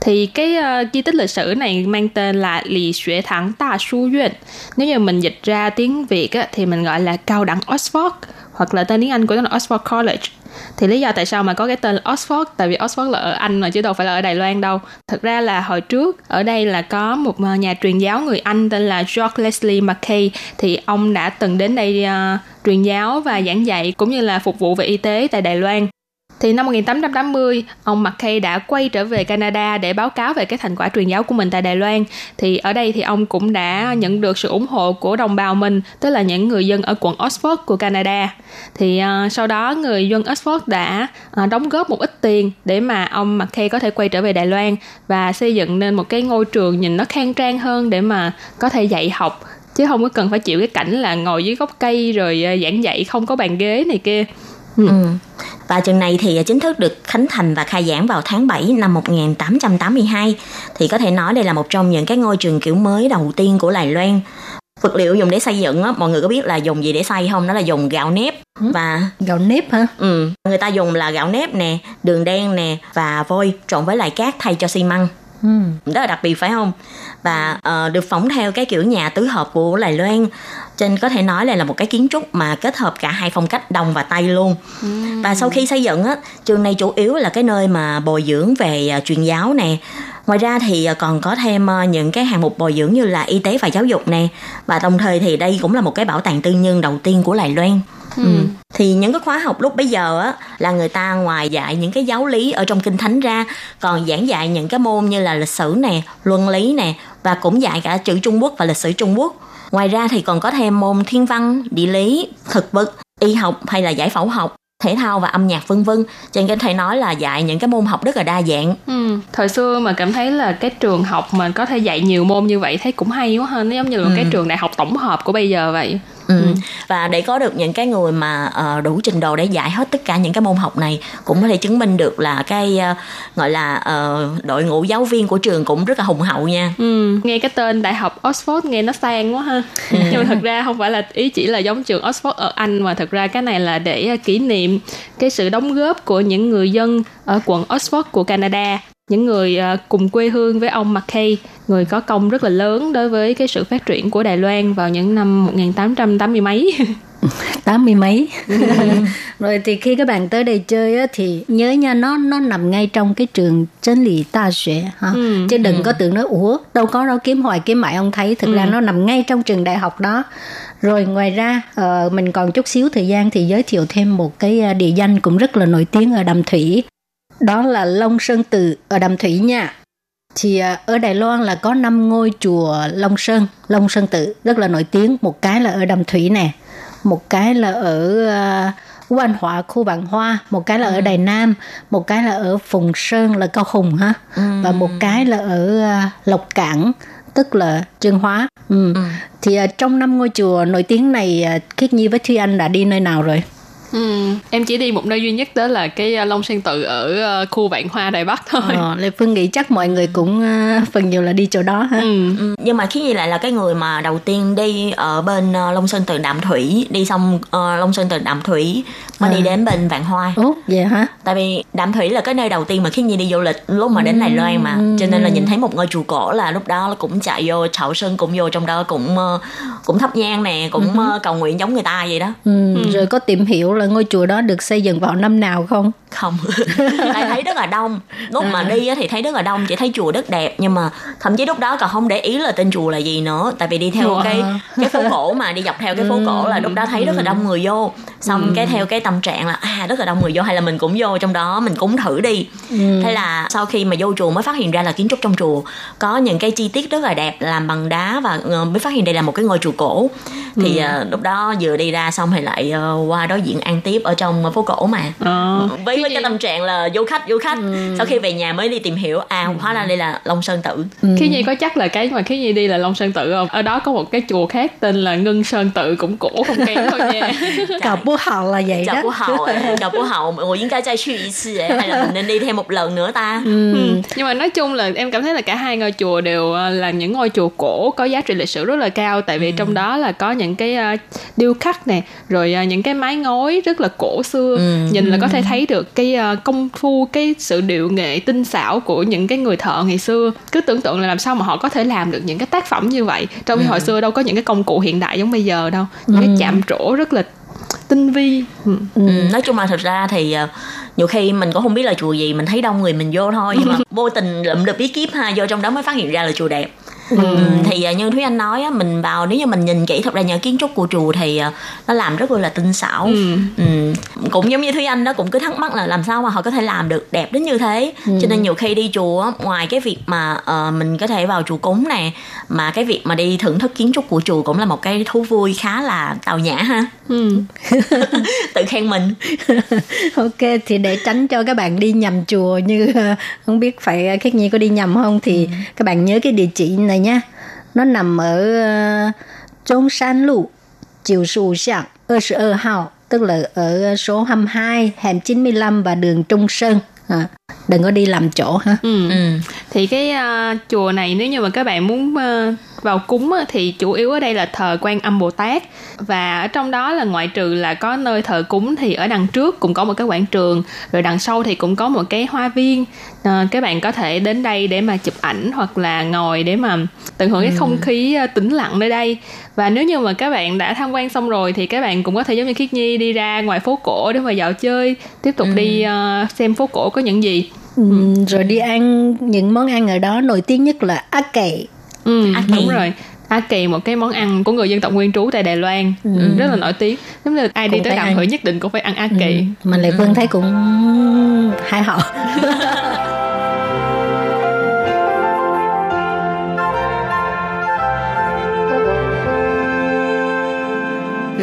Thì cái uh, di tích lịch sử này mang tên là Lì Xuế Thắng Ta Su Yuan. Nếu như mình dịch ra tiếng Việt á, thì mình gọi là cao đẳng Oxford hoặc là tên tiếng Anh của nó là Oxford College. Thì lý do tại sao mà có cái tên Oxford? Tại vì Oxford là ở Anh mà chứ đâu phải là ở Đài Loan đâu. Thực ra là hồi trước ở đây là có một ờ, nhà truyền giáo người Anh tên là George Leslie Mackay thì ông đã từng đến đây uh, truyền giáo và giảng dạy cũng như là phục vụ về y tế tại Đài Loan thì năm 1880, ông McKay đã quay trở về Canada để báo cáo về cái thành quả truyền giáo của mình tại Đài Loan. Thì ở đây thì ông cũng đã nhận được sự ủng hộ của đồng bào mình, tức là những người dân ở quận Oxford của Canada. Thì uh, sau đó người dân Oxford đã uh, đóng góp một ít tiền để mà ông McKay có thể quay trở về Đài Loan và xây dựng nên một cái ngôi trường nhìn nó khang trang hơn để mà có thể dạy học chứ không có cần phải chịu cái cảnh là ngồi dưới gốc cây rồi à, giảng dạy không có bàn ghế này kia. Ừ. ừ. Và trường này thì chính thức được khánh thành và khai giảng vào tháng 7 năm 1882. Thì có thể nói đây là một trong những cái ngôi trường kiểu mới đầu tiên của Đài Loan. Vật liệu dùng để xây dựng á, mọi người có biết là dùng gì để xây không? Đó là dùng gạo nếp ừ. và gạo nếp hả? Ừ, người ta dùng là gạo nếp nè, đường đen nè và vôi trộn với lại cát thay cho xi măng. Ừ. Rất là đặc biệt phải không? Và uh, được phóng theo cái kiểu nhà tứ hợp của Đài Loan trên có thể nói là là một cái kiến trúc mà kết hợp cả hai phong cách đông và tây luôn ừ. và sau khi xây dựng á trường này chủ yếu là cái nơi mà bồi dưỡng về uh, truyền giáo nè ngoài ra thì ờ, còn có thêm những cái hạng mục bồi dưỡng như là y tế và giáo dục nè và đồng thời thì đây cũng là một cái bảo tàng tư nhân đầu tiên của Đài Loan Ừ. ừ. thì những cái khóa học lúc bây giờ á là người ta ngoài dạy những cái giáo lý ở trong kinh thánh ra còn giảng dạy những cái môn như là lịch sử nè luân lý nè và cũng dạy cả chữ Trung Quốc và lịch sử Trung Quốc Ngoài ra thì còn có thêm môn thiên văn, địa lý, thực vật, y học hay là giải phẫu học thể thao và âm nhạc vân vân cho nên thể nói là dạy những cái môn học rất là đa dạng ừ. thời xưa mà cảm thấy là cái trường học mà có thể dạy nhiều môn như vậy thấy cũng hay quá hơn giống như là ừ. cái trường đại học tổng hợp của bây giờ vậy Ừ. ừ. và để có được những cái người mà uh, đủ trình độ để dạy hết tất cả những cái môn học này cũng có thể chứng minh được là cái uh, gọi là uh, đội ngũ giáo viên của trường cũng rất là hùng hậu nha ừ. nghe cái tên đại học Oxford nghe nó sang quá ha ừ. nhưng mà thật ra không phải là ý chỉ là giống trường Oxford ở Anh mà thật ra cái này là để kỷ niệm cái sự đóng góp của những người dân ở quận Oxford của Canada những người à, cùng quê hương với ông McKay, người có công rất là lớn đối với cái sự phát triển của Đài Loan vào những năm 1880 mấy. tám mươi mấy? Rồi thì khi các bạn tới đây chơi á, thì nhớ nha nó nó nằm ngay trong cái trường chân lý ta xuế ha? Ừ, chứ đừng có tưởng nói ủa đâu có đâu kiếm hoài kiếm mãi. Ông thấy thực ra nó nằm ngay trong trường đại học đó. Rồi ngoài ra ờ, mình còn chút xíu thời gian thì giới thiệu thêm một cái ờ, địa danh cũng rất là nổi tiếng ở Đàm Thủy đó là Long Sơn Tự ở Đàm Thủy nha thì à, ở Đài Loan là có 5 ngôi chùa Long Sơn, Long Sơn Tự rất là nổi tiếng. Một cái là ở Đàm Thủy nè, một cái là ở uh, Quan Hóa khu Vạn Hoa, một cái là ở Đài Nam, một cái là ở Phùng Sơn là Cao Hùng ha, và một cái là ở à, Lộc Cảng tức là Trương Hóa. Ừ. Thì à, trong năm ngôi chùa nổi tiếng này, à, Khiết Nhi với Thúy Anh đã đi nơi nào rồi? Ừ, em chỉ đi một nơi duy nhất đó là cái uh, Long Sơn Tự ở uh, khu Vạn Hoa Đài Bắc thôi. Ờ, Lê Phương nghĩ chắc mọi người cũng à, phần nhiều là đi chỗ đó ha. Ừ. Ừ, nhưng mà khi gì lại là cái người mà đầu tiên đi ở bên ờ, Long Sơn từ Đạm Thủy đi xong ờ, Long Sơn từ Đạm Thủy mới À. đi đến bên Vạn Hoa Ủa, vậy hả? tại vì Đạm Thủy là cái nơi đầu tiên mà khi Nhi đi du lịch lúc mà đến Đài Loan mà cho nên là nhìn thấy một ngôi chùa cổ là lúc đó cũng chạy vô Trạo Sơn cũng vô trong đó cũng ờ, cũng thắp nhang nè cũng ờ, cầu nguyện giống người ta vậy đó Ừ, Rồi có tìm hiểu là ngôi chùa đó được xây dựng vào năm nào không? không. Tại thấy rất là đông. Lúc mà đi á thì thấy rất là đông chỉ thấy chùa rất đẹp. Nhưng mà thậm chí lúc đó còn không để ý là tên chùa là gì nữa. Tại vì đi theo Wow. cái cái phố cổ mà đi dọc theo cái phố cổ là lúc đó thấy rất là đông người vô. Xong cái theo cái tâm trạng là à rất là đông người vô hay là mình cũng vô trong đó mình cũng thử đi. Thế là sau khi mà vô chùa mới phát hiện ra là kiến trúc trong chùa có những cái chi tiết rất là đẹp làm bằng đá và ờ, mới phát hiện đây là một cái ngôi chùa cổ. Thì ờ, lúc đó vừa đi ra xong thì lại ờ, qua đối diện ăn ăn tiếp ở trong phố cổ mà. Ờ, với với gì? cái tâm trạng là du khách du khách. Ừ. sau khi về nhà mới đi tìm hiểu à ừ. hóa ra đây là long sơn Tự ừ. khi nhi có chắc là cái mà khi nhi đi là long sơn Tự không? Ở đó có một cái chùa khác tên là ngân sơn tự cũng cổ không kém thôi nha. Cặp bố hậu là vậy đó. cậu bố hậu cặp bố hậu. Mọi người trai suy hay là mình nên đi thêm một lần nữa ta? Ừ. Ừ. nhưng mà nói chung là em cảm thấy là cả hai ngôi chùa đều à, là những ngôi chùa cổ có giá trị lịch sử rất là cao. Tại vì ừ. trong đó là có những cái à, điêu khắc này rồi à, những cái mái ngói rất là cổ xưa. Nhìn là có thể thấy được cái ờ, công phu, cái sự điệu nghệ tinh xảo của những cái người thợ ngày xưa. Cứ tưởng tượng là làm sao mà họ có thể làm được những cái tác phẩm như vậy. Trong khi hồi xưa đâu có những cái công cụ hiện đại giống bây giờ đâu. Những cái chạm trổ rất là tinh vi. Ừ. ừ. nói chung là thật ra thì ờ, nhiều khi mình cũng không biết là chùa gì mình thấy đông người mình vô thôi nhưng mà vô tình lụm được bí kíp ha vô trong đó mới phát hiện ra là chùa đẹp Ừ, thì ờ, như Thúy Anh nói á, mình vào nếu như mình nhìn kỹ thật ra những kiến trúc của chùa thì ờ, nó làm rất là tinh xảo. Ừ. Ừ, cũng giống như Thúy Anh đó cũng cứ thắc mắc là làm sao mà họ có thể làm được đẹp đến như thế. Cho nên nhiều khi đi chùa ngoài cái việc mà ờ, mình có thể vào chùa cúng nè mà cái việc mà đi thưởng thức kiến trúc của chùa cũng là một cái thú vui khá là tào nhã ha. Ừ. tự khen mình. Ok thì để tránh cho các bạn đi nhầm chùa như ờ, không biết phải ờ, Khiết Nhi có đi nhầm không thì các bạn nhớ cái địa chỉ này nhá nó nằm ở uh, Trung San Lụ Chiều Sù Sạng 22 hào tức là ở số 22 hẻm 95 và đường Trung Sơn à, đừng có đi làm chỗ ha Ừ. ừ. thì cái à, chùa này nếu như mà các bạn muốn à, vào cúng thì chủ yếu ở đây là thờ quan âm bồ tát. Và ở trong đó là ngoại trừ là có nơi thờ cúng thì ở đằng trước cũng có một cái quảng trường rồi đằng sau thì cũng có một cái hoa viên. À, các bạn có thể đến đây để mà chụp ảnh hoặc là ngồi để mà tận hưởng cái không khí à, tĩnh lặng nơi đây. Và nếu như mà các bạn đã tham quan xong rồi thì các bạn cũng có thể giống như khiết nhi đi ra ngoài phố cổ để mà dạo chơi tiếp tục đi à, xem phố cổ có những gì. Ừ, rồi đi ăn những món ăn ở đó nổi tiếng nhất là ác kệ Ừ, Á kỳ. đúng rồi. Á kỳ một cái món ăn của người dân tộc nguyên trú tại Đài Loan rất là nổi tiếng. Giống như ai đi Cũng tới phải Đàm. Thủy nhất định cũng phải ăn á kỳ. Ừ, mà Lệ Phương thấy cũng hay họ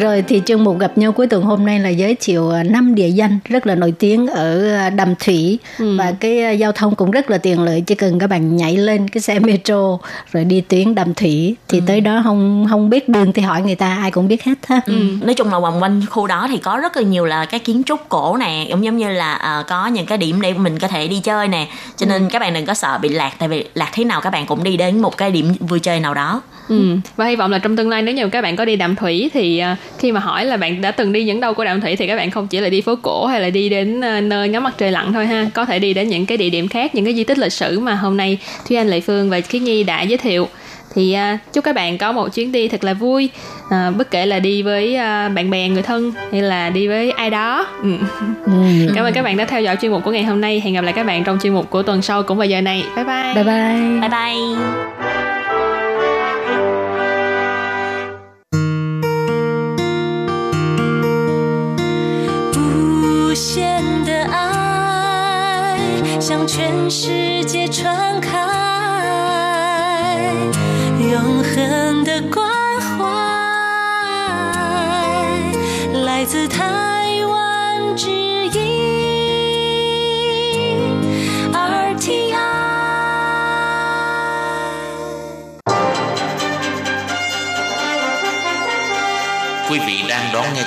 Rồi thì chương mục gặp nhau cuối tuần hôm nay là giới thiệu à, năm địa danh rất là nổi tiếng ở à, Đàm Thủy. Và cái à, giao thông cũng rất là tiện lợi chỉ cần các bạn nhảy lên cái xe metro rồi đi tuyến Đàm Thủy. Thì tới đó không không biết đường thì hỏi người ta ai cũng biết hết ha. Ừ. nói chung là vòng quanh khu đó thì có rất là nhiều là cái kiến trúc cổ nè giống giống như là ờ, có những cái điểm để mình có thể đi chơi nè. Cho nên các bạn đừng có sợ bị lạc tại vì lạc thế nào các bạn cũng đi đến một cái điểm vui chơi nào đó Ừ. Và hy vọng là trong tương lai nếu như các bạn có đi Đàm Thủy thì à, khi mà hỏi là bạn đã từng đi những đâu của Đàm Thủy thì các bạn không chỉ là đi phố cổ hay là đi đến à, nơi ngắm mặt trời lặn thôi ha. Có thể đi đến những cái địa điểm khác, những cái di tích lịch sử mà hôm nay Thúy Anh Lệ Phương và Khiết Nhi đã giới thiệu. thì à, chúc các bạn có một chuyến đi thật là vui à, bất kể là đi với bạn bè người thân hay là đi với ai đó ừ. Ừ. cảm ơn các bạn đã theo dõi chuyên mục của ngày hôm nay hẹn gặp lại các bạn trong chuyên mục của tuần sau cũng vào giờ này bye bye Bye bye. bye bye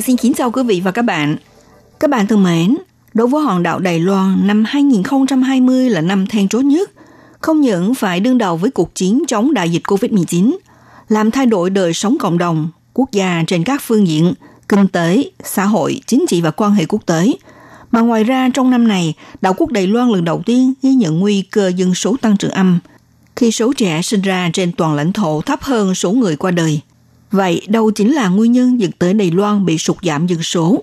Hà xin kính chào quý vị và các bạn. Các bạn thân mến, đối với hòn đảo Đài Loan, năm 2020 là năm then chốt nhất. Không những phải đương đầu với cuộc chiến chống đại dịch COVID-19, làm thay đổi đời sống cộng đồng, quốc gia trên các phương diện, kinh tế, xã hội, chính trị và quan hệ quốc tế. Mà ngoài ra trong năm này, đảo quốc Đài Loan lần đầu tiên ghi nhận nguy cơ dân số tăng trưởng âm, khi số trẻ sinh ra trên toàn lãnh thổ thấp hơn số người qua đời. Vậy đâu chính là nguyên nhân dẫn tới Đài Loan bị sụt giảm dân số?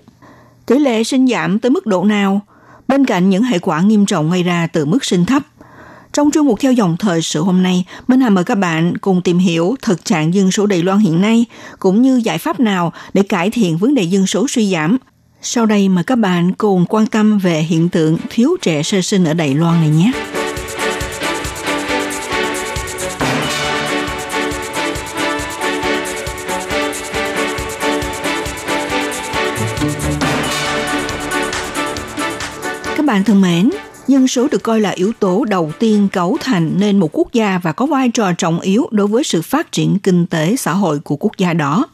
Tỷ lệ sinh giảm tới mức độ nào? Bên cạnh những hệ quả nghiêm trọng gây ra từ mức sinh thấp. Trong chuyên mục theo dòng thời sự hôm nay, Minh Hà mời các bạn cùng tìm hiểu thực trạng dân số Đài Loan hiện nay, cũng như giải pháp nào để cải thiện vấn đề dân số suy giảm. Sau đây mời các bạn cùng quan tâm về hiện tượng thiếu trẻ sơ sinh ở Đài Loan này nhé. Bạn thân mến, dân số được coi là yếu tố đầu tiên cấu thành nên một quốc gia và có vai trò trọng yếu đối với sự phát triển kinh tế xã hội của quốc gia đó.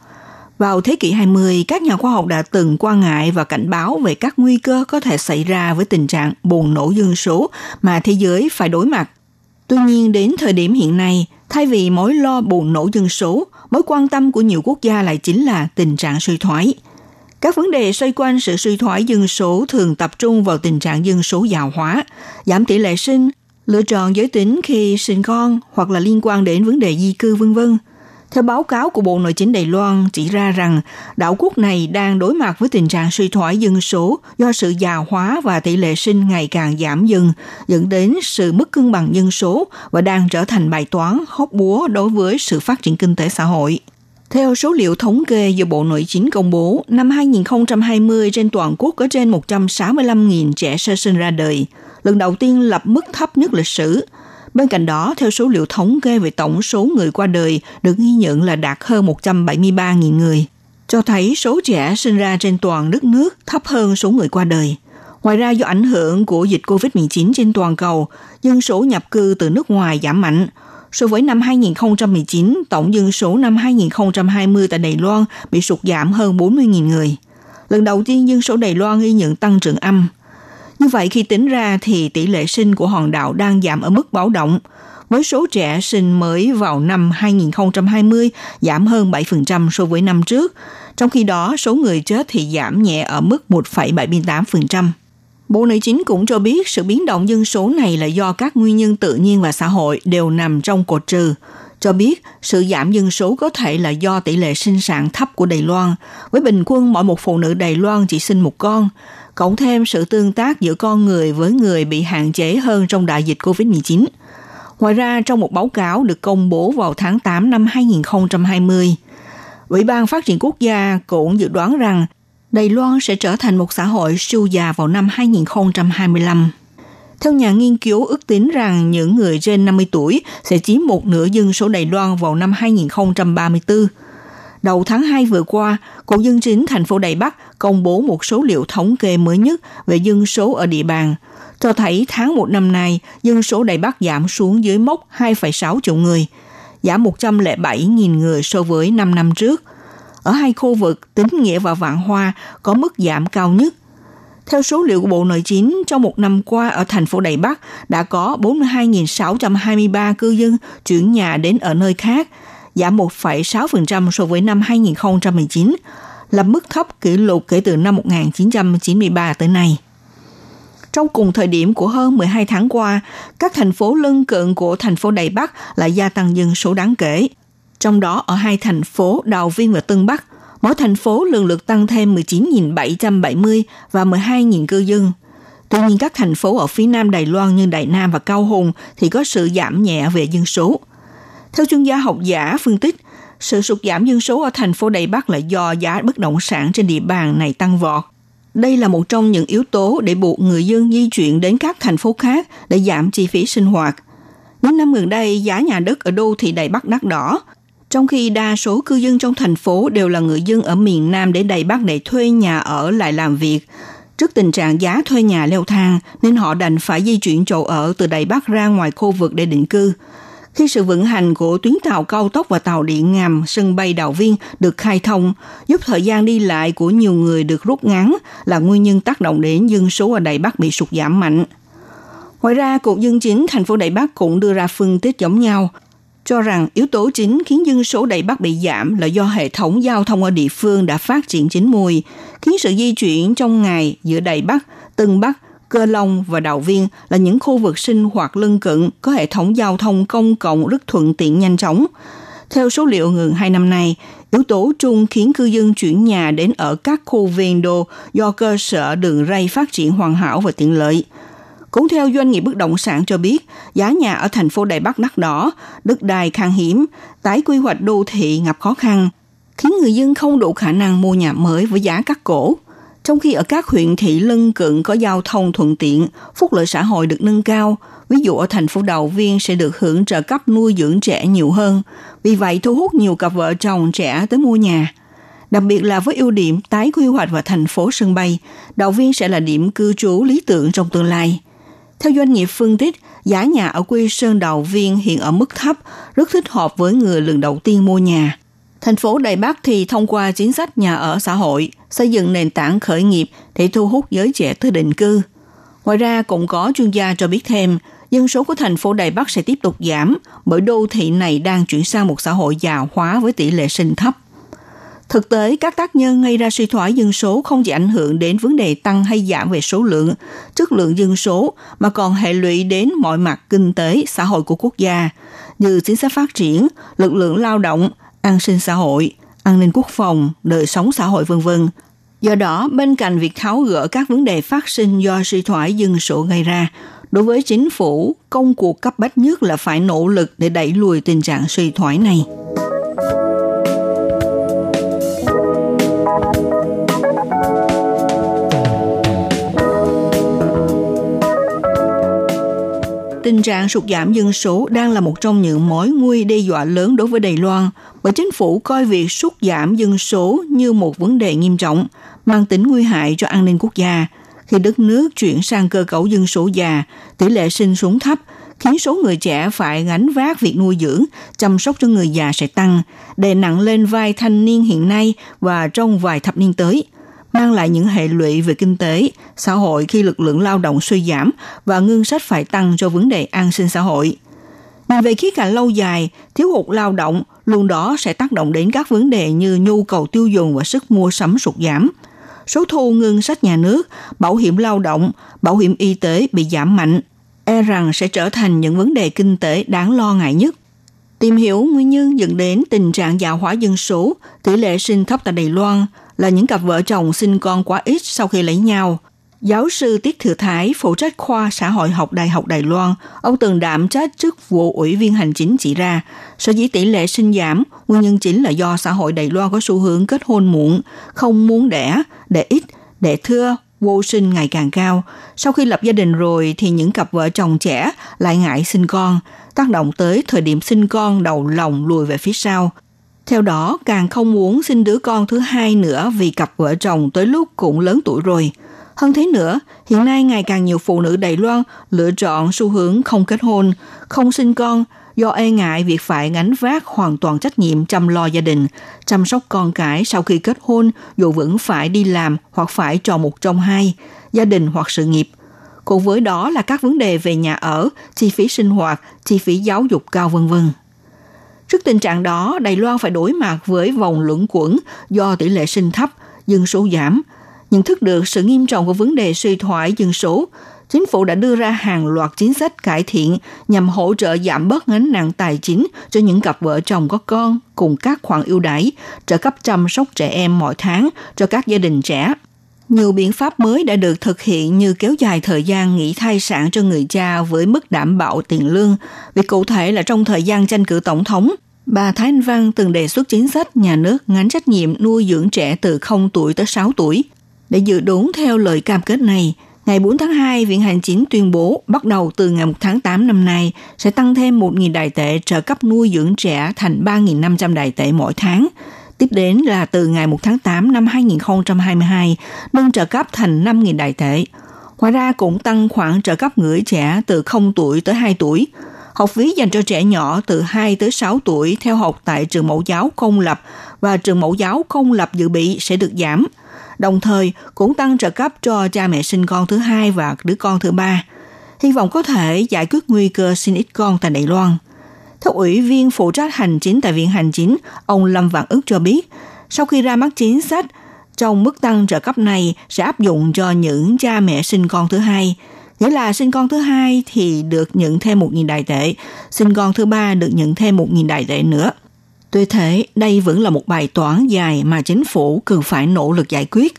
Vào thế kỷ 20, các nhà khoa học đã từng quan ngại và cảnh báo về các nguy cơ có thể xảy ra với tình trạng bùng nổ dân số mà thế giới phải đối mặt. Tuy nhiên đến thời điểm hiện nay, thay vì mối lo bùng nổ dân số, mối quan tâm của nhiều quốc gia lại chính là tình trạng suy thoái. Các vấn đề xoay quanh sự suy thoái dân số thường tập trung vào tình trạng dân số già hóa, giảm tỷ lệ sinh, lựa chọn giới tính khi sinh con hoặc là liên quan đến vấn đề di cư vân vân. Theo báo cáo của Bộ Nội chính Đài Loan chỉ ra rằng đảo quốc này đang đối mặt với tình trạng suy thoái dân số do sự già hóa và tỷ lệ sinh ngày càng giảm dần, dẫn đến sự mất cân bằng dân số và đang trở thành bài toán hóc búa đối với sự phát triển kinh tế xã hội. Theo số liệu thống kê do Bộ Nội chính công bố, năm 2020 trên toàn quốc có trên 165.000 trẻ sơ sinh ra đời, lần đầu tiên lập mức thấp nhất lịch sử. Bên cạnh đó, theo số liệu thống kê về tổng số người qua đời được ghi nhận là đạt hơn 173.000 người, cho thấy số trẻ sinh ra trên toàn đất nước thấp hơn số người qua đời. Ngoài ra do ảnh hưởng của dịch COVID-19 trên toàn cầu, dân số nhập cư từ nước ngoài giảm mạnh. So với năm 2019, tổng dân số năm 2020 tại Đài Loan bị sụt giảm hơn 40.000 người. Lần đầu tiên dân số Đài Loan ghi nhận tăng trưởng âm. Như vậy khi tính ra thì tỷ lệ sinh của hòn đảo đang giảm ở mức báo động. Với số trẻ sinh mới vào năm 2020 giảm hơn 7% so với năm trước, trong khi đó số người chết thì giảm nhẹ ở mức 1,78%. Bộ Nội chính cũng cho biết sự biến động dân số này là do các nguyên nhân tự nhiên và xã hội đều nằm trong cột trừ. Cho biết sự giảm dân số có thể là do tỷ lệ sinh sản thấp của Đài Loan, với bình quân mỗi một phụ nữ Đài Loan chỉ sinh một con, cộng thêm sự tương tác giữa con người với người bị hạn chế hơn trong đại dịch COVID-19. Ngoài ra, trong một báo cáo được công bố vào tháng 8 năm 2020, Ủy ban Phát triển Quốc gia cũng dự đoán rằng Đài Loan sẽ trở thành một xã hội siêu già vào năm 2025. Theo nhà nghiên cứu ước tính rằng những người trên 50 tuổi sẽ chiếm một nửa dân số Đài Loan vào năm 2034. Đầu tháng 2 vừa qua, Cục Dân chính thành phố Đài Bắc công bố một số liệu thống kê mới nhất về dân số ở địa bàn, cho thấy tháng 1 năm nay, dân số Đài Bắc giảm xuống dưới mốc 2,6 triệu người, giảm 107.000 người so với 5 năm trước. Ở hai khu vực Tính Nghĩa và Vạn Hoa có mức giảm cao nhất. Theo số liệu của Bộ Nội chính, trong một năm qua ở thành phố Đài Bắc đã có 42.623 cư dân chuyển nhà đến ở nơi khác, giảm 1,6% so với năm 2019, là mức thấp kỷ lục kể từ năm 1993 tới nay. Trong cùng thời điểm của hơn 12 tháng qua, các thành phố lân cận của thành phố Đài Bắc lại gia tăng dân số đáng kể. Trong đó ở hai thành phố Đào Viên và Tân Bắc, mỗi thành phố lần lượt tăng thêm 19.770 và 12.000 cư dân. Tuy nhiên các thành phố ở phía nam Đài Loan như Đài Nam và Cao Hùng thì có sự giảm nhẹ về dân số. Theo chuyên gia học giả phân tích, sự sụt giảm dân số ở thành phố Đài Bắc là do giá bất động sản trên địa bàn này tăng vọt. Đây là một trong những yếu tố để buộc người dân di chuyển đến các thành phố khác để giảm chi phí sinh hoạt. Những năm gần đây, giá nhà đất ở đô thị Đài Bắc đắt đỏ, trong khi đa số cư dân trong thành phố đều là người dân ở miền Nam đến Đài Bắc để thuê nhà ở lại làm việc. Trước tình trạng giá thuê nhà leo thang nên họ đành phải di chuyển chỗ ở từ Đài Bắc ra ngoài khu vực để định cư – khi sự vận hành của tuyến tàu cao tốc và tàu điện ngầm sân bay Đào Viên được khai thông, giúp thời gian đi lại của nhiều người được rút ngắn là nguyên nhân tác động đến dân số ở Đài Bắc bị sụt giảm mạnh. Ngoài ra, Cục Dân chính thành phố Đài Bắc cũng đưa ra phân tích giống nhau, cho rằng yếu tố chính khiến dân số Đài Bắc bị giảm là do hệ thống giao thông ở địa phương đã phát triển chín mùi, khiến sự di chuyển trong ngày giữa Đài Bắc, Tân Bắc Cơ Long và Đào Viên là những khu vực sinh hoạt lân cận có hệ thống giao thông công cộng rất thuận tiện nhanh chóng. Theo số liệu gần hai năm nay, yếu tố chung khiến cư dân chuyển nhà đến ở các khu ven đô do cơ sở đường ray phát triển hoàn hảo và tiện lợi. Cũng theo doanh nghiệp bất động sản cho biết, giá nhà ở thành phố Đài Bắc đắt đỏ, đất đai khan hiếm, tái quy hoạch đô thị gặp khó khăn, khiến người dân không đủ khả năng mua nhà mới với giá cắt cổ. Trong khi ở các huyện thị lân cận có giao thông thuận tiện, phúc lợi xã hội được nâng cao, ví dụ ở thành phố Đầu Viên sẽ được hưởng trợ cấp nuôi dưỡng trẻ nhiều hơn, vì vậy thu hút nhiều cặp vợ chồng trẻ tới mua nhà. Đặc biệt là với ưu điểm tái quy hoạch và thành phố sân bay, Đầu Viên sẽ là điểm cư trú lý tưởng trong tương lai. Theo doanh nghiệp phân tích, giá nhà ở quê Sơn Đầu Viên hiện ở mức thấp, rất thích hợp với người lần đầu tiên mua nhà. Thành phố Đài Bắc thì thông qua chính sách nhà ở xã hội, xây dựng nền tảng khởi nghiệp để thu hút giới trẻ tới định cư. Ngoài ra cũng có chuyên gia cho biết thêm, dân số của thành phố Đài Bắc sẽ tiếp tục giảm bởi đô thị này đang chuyển sang một xã hội già hóa với tỷ lệ sinh thấp. Thực tế, các tác nhân gây ra suy thoái dân số không chỉ ảnh hưởng đến vấn đề tăng hay giảm về số lượng, chất lượng dân số, mà còn hệ lụy đến mọi mặt kinh tế, xã hội của quốc gia, như chính sách phát triển, lực lượng lao động, an sinh xã hội, an ninh quốc phòng, đời sống xã hội vân vân. Do đó, bên cạnh việc tháo gỡ các vấn đề phát sinh do suy thoái dân số gây ra, đối với chính phủ, công cuộc cấp bách nhất là phải nỗ lực để đẩy lùi tình trạng suy thoái này. Tình trạng sụt giảm dân số đang là một trong những mối nguy đe dọa lớn đối với Đài Loan, bởi chính phủ coi việc sụt giảm dân số như một vấn đề nghiêm trọng, mang tính nguy hại cho an ninh quốc gia. Khi đất nước chuyển sang cơ cấu dân số già, tỷ lệ sinh xuống thấp, khiến số người trẻ phải gánh vác việc nuôi dưỡng, chăm sóc cho người già sẽ tăng, đè nặng lên vai thanh niên hiện nay và trong vài thập niên tới – mang lại những hệ lụy về kinh tế, xã hội khi lực lượng lao động suy giảm và ngân sách phải tăng cho vấn đề an sinh xã hội. Nhìn về khía cạnh lâu dài, thiếu hụt lao động luôn đó sẽ tác động đến các vấn đề như nhu cầu tiêu dùng và sức mua sắm sụt giảm. Số thu ngân sách nhà nước, bảo hiểm lao động, bảo hiểm y tế bị giảm mạnh, e rằng sẽ trở thành những vấn đề kinh tế đáng lo ngại nhất. Tìm hiểu nguyên nhân dẫn đến tình trạng già hóa dân số, tỷ lệ sinh thấp tại Đài Loan – là những cặp vợ chồng sinh con quá ít sau khi lấy nhau. Giáo sư Tiết Thừa Thái, phụ trách khoa xã hội học Đại học Đài Loan, ông từng đảm trách chức vụ ủy viên hành chính chỉ ra, sở dĩ tỷ lệ sinh giảm, nguyên nhân chính là do xã hội Đài Loan có xu hướng kết hôn muộn, không muốn đẻ, đẻ ít, đẻ thưa, vô sinh ngày càng cao. Sau khi lập gia đình rồi thì những cặp vợ chồng trẻ lại ngại sinh con, tác động tới thời điểm sinh con đầu lòng lùi về phía sau, theo đó, càng không muốn sinh đứa con thứ hai nữa vì cặp vợ chồng tới lúc cũng lớn tuổi rồi. Hơn thế nữa, hiện nay ngày càng nhiều phụ nữ Đài Loan lựa chọn xu hướng không kết hôn, không sinh con do e ngại việc phải gánh vác hoàn toàn trách nhiệm chăm lo gia đình, chăm sóc con cái sau khi kết hôn dù vẫn phải đi làm hoặc phải chọn một trong hai, gia đình hoặc sự nghiệp. Cùng với đó là các vấn đề về nhà ở, chi phí sinh hoạt, chi phí giáo dục cao vân vân. Trước tình trạng đó, Đài Loan phải đối mặt với vòng luẩn quẩn do tỷ lệ sinh thấp, dân số giảm. Nhận thức được sự nghiêm trọng của vấn đề suy thoái dân số, chính phủ đã đưa ra hàng loạt chính sách cải thiện nhằm hỗ trợ giảm bớt gánh nặng tài chính cho những cặp vợ chồng có con cùng các khoản ưu đãi, trợ cấp chăm sóc trẻ em mỗi tháng cho các gia đình trẻ. Nhiều biện pháp mới đã được thực hiện như kéo dài thời gian nghỉ thai sản cho người cha với mức đảm bảo tiền lương. Vì cụ thể là trong thời gian tranh cử tổng thống, bà Thái Anh Văn từng đề xuất chính sách nhà nước ngắn trách nhiệm nuôi dưỡng trẻ từ 0 tuổi tới 6 tuổi. Để dự đúng theo lời cam kết này, ngày 4 tháng 2, Viện Hành Chính tuyên bố bắt đầu từ ngày 1 tháng 8 năm nay sẽ tăng thêm 1.000 đại tệ trợ cấp nuôi dưỡng trẻ thành 3.500 đại tệ mỗi tháng – Tiếp đến là từ ngày 1 tháng 8 năm 2022, nâng trợ cấp thành 5.000 đại tệ. Ngoài ra cũng tăng khoản trợ cấp người trẻ từ 0 tuổi tới 2 tuổi. Học phí dành cho trẻ nhỏ từ 2 tới 6 tuổi theo học tại trường mẫu giáo công lập và trường mẫu giáo công lập dự bị sẽ được giảm. Đồng thời cũng tăng trợ cấp cho cha mẹ sinh con thứ hai và đứa con thứ ba. Hy vọng có thể giải quyết nguy cơ sinh ít con tại Đài Loan. Theo ủy viên phụ trách hành chính tại Viện Hành chính, ông Lâm Vạn ức cho biết, sau khi ra mắt chính sách, trong mức tăng trợ cấp này sẽ áp dụng cho những cha mẹ sinh con thứ hai. Nghĩa là sinh con thứ hai thì được nhận thêm 1.000 đại tệ, sinh con thứ ba được nhận thêm 1.000 đại tệ nữa. Tuy thế, đây vẫn là một bài toán dài mà chính phủ cần phải nỗ lực giải quyết.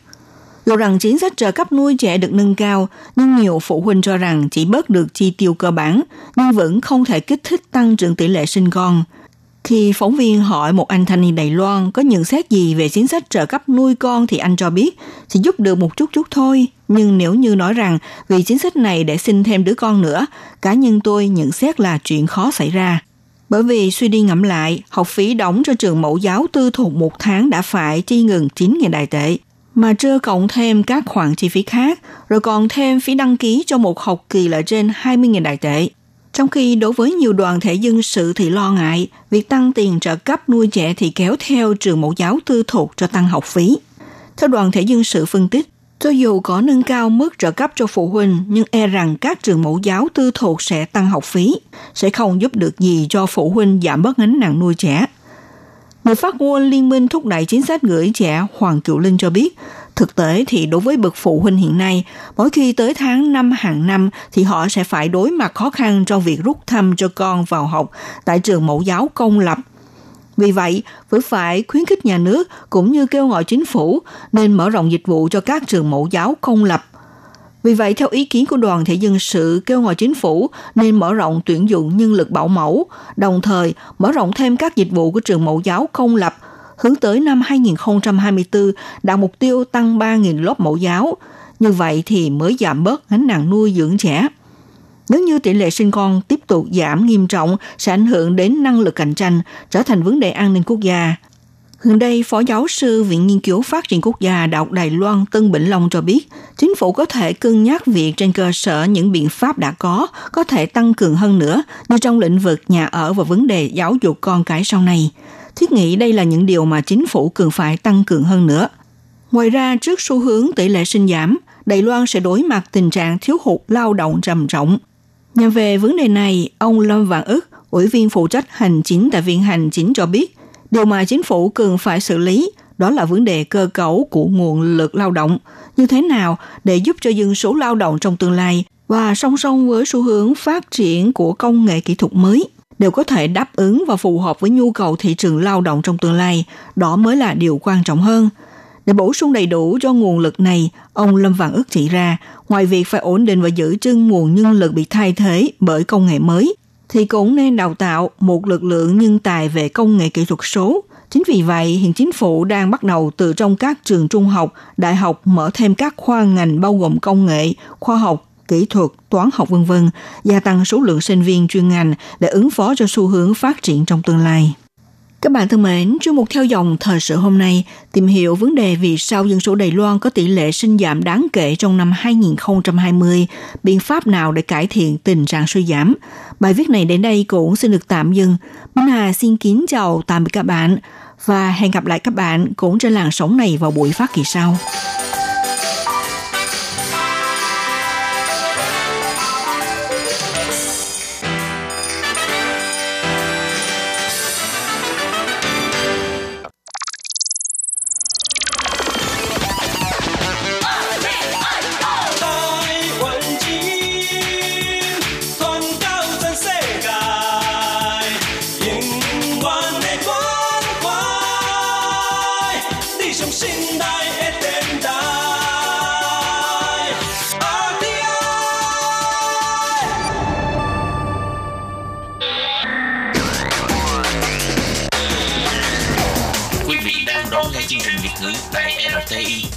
Dù rằng chính sách trợ cấp nuôi trẻ được nâng cao, nhưng nhiều phụ huynh cho rằng chỉ bớt được chi tiêu cơ bản, nhưng vẫn không thể kích thích tăng trưởng tỷ lệ sinh con. Khi phóng viên hỏi một anh thanh niên Đài Loan có nhận xét gì về chính sách trợ cấp nuôi con thì anh cho biết chỉ giúp được một chút chút thôi. Nhưng nếu như nói rằng vì chính sách này để sinh thêm đứa con nữa, cá nhân tôi nhận xét là chuyện khó xảy ra. Bởi vì suy đi ngẫm lại, học phí đóng cho trường mẫu giáo tư thục một tháng đã phải chi ngừng 9.000 đại tệ mà chưa cộng thêm các khoản chi phí khác, rồi còn thêm phí đăng ký cho một học kỳ là trên 20.000 đại tệ. Trong khi đối với nhiều đoàn thể dân sự thì lo ngại, việc tăng tiền trợ cấp nuôi trẻ thì kéo theo trường mẫu giáo tư thục cho tăng học phí. Theo đoàn thể dân sự phân tích, cho dù có nâng cao mức trợ cấp cho phụ huynh, nhưng e rằng các trường mẫu giáo tư thục sẽ tăng học phí, sẽ không giúp được gì cho phụ huynh giảm bớt gánh nặng nuôi trẻ. Người phát ngôn Liên minh thúc đẩy chính sách gửi trẻ Hoàng Kiều Linh cho biết, thực tế thì đối với bậc phụ huynh hiện nay, mỗi khi tới tháng 5 hàng năm thì họ sẽ phải đối mặt khó khăn trong việc rút thăm cho con vào học tại trường mẫu giáo công lập. Vì vậy, vẫn phải khuyến khích nhà nước cũng như kêu gọi chính phủ nên mở rộng dịch vụ cho các trường mẫu giáo công lập vì vậy, theo ý kiến của đoàn thể dân sự kêu gọi chính phủ nên mở rộng tuyển dụng nhân lực bảo mẫu, đồng thời mở rộng thêm các dịch vụ của trường mẫu giáo công lập, hướng tới năm 2024 đạt mục tiêu tăng 3.000 lớp mẫu giáo. Như vậy thì mới giảm bớt gánh nặng nuôi dưỡng trẻ. Nếu như tỷ lệ sinh con tiếp tục giảm nghiêm trọng sẽ ảnh hưởng đến năng lực cạnh tranh, trở thành vấn đề an ninh quốc gia. Gần đây, Phó Giáo sư Viện Nghiên cứu Phát triển Quốc gia Đại học Đài Loan Tân Bỉnh Long cho biết, chính phủ có thể cân nhắc việc trên cơ sở những biện pháp đã có, có thể tăng cường hơn nữa như trong lĩnh vực nhà ở và vấn đề giáo dục con cái sau này. Thiết nghĩ đây là những điều mà chính phủ cần phải tăng cường hơn nữa. Ngoài ra, trước xu hướng tỷ lệ sinh giảm, Đài Loan sẽ đối mặt tình trạng thiếu hụt lao động trầm trọng. Nhằm về vấn đề này, ông Lâm Vạn ức, ủy viên phụ trách hành chính tại Viện Hành chính cho biết, Điều mà chính phủ cần phải xử lý đó là vấn đề cơ cấu của nguồn lực lao động, như thế nào để giúp cho dân số lao động trong tương lai và song song với xu hướng phát triển của công nghệ kỹ thuật mới đều có thể đáp ứng và phù hợp với nhu cầu thị trường lao động trong tương lai, đó mới là điều quan trọng hơn. Để bổ sung đầy đủ cho nguồn lực này, ông Lâm Vạn ước chỉ ra, ngoài việc phải ổn định và giữ chân nguồn nhân lực bị thay thế bởi công nghệ mới, thì cũng nên đào tạo một lực lượng nhân tài về công nghệ kỹ thuật số. Chính vì vậy, hiện chính phủ đang bắt đầu từ trong các trường trung học, đại học mở thêm các khoa ngành bao gồm công nghệ, khoa học, kỹ thuật, toán học vân vân, gia tăng số lượng sinh viên chuyên ngành để ứng phó cho xu hướng phát triển trong tương lai. Các bạn thân mến, chương mục theo dòng thời sự hôm nay tìm hiểu vấn đề vì sao dân số Đài Loan có tỷ lệ sinh giảm đáng kể trong năm 2020, biện pháp nào để cải thiện tình trạng suy giảm. Bài viết này đến đây cũng xin được tạm dừng. Minh Hà xin kính chào tạm biệt các bạn và hẹn gặp lại các bạn cũng trên làn sóng này vào buổi phát kỳ sau.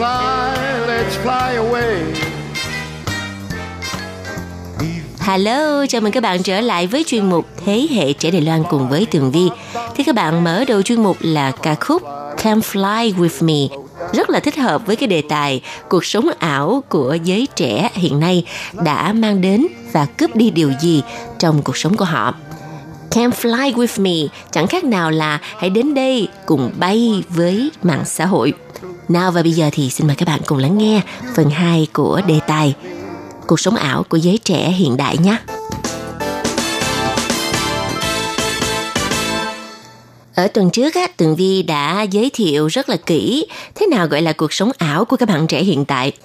Fly, let's fly away. Hello, chào mừng các bạn trở lại với chuyên mục Thế hệ trẻ Đài Loan cùng với Tường Vi. Thì các bạn mở đầu chuyên mục là ca khúc Come Fly With Me, rất là thích hợp với cái đề tài cuộc sống ảo của giới trẻ hiện nay đã mang đến và cướp đi điều gì trong cuộc sống của họ. Can fly with me chẳng khác nào là hãy đến đây cùng bay với mạng xã hội. Nào và bây giờ thì xin mời các bạn cùng lắng nghe phần 2 của đề tài Cuộc sống ảo của giới trẻ hiện đại nhé. Ở tuần trước, á, Tường Vi đã giới thiệu rất là kỹ thế nào gọi là cuộc sống ảo của các bạn trẻ hiện tại –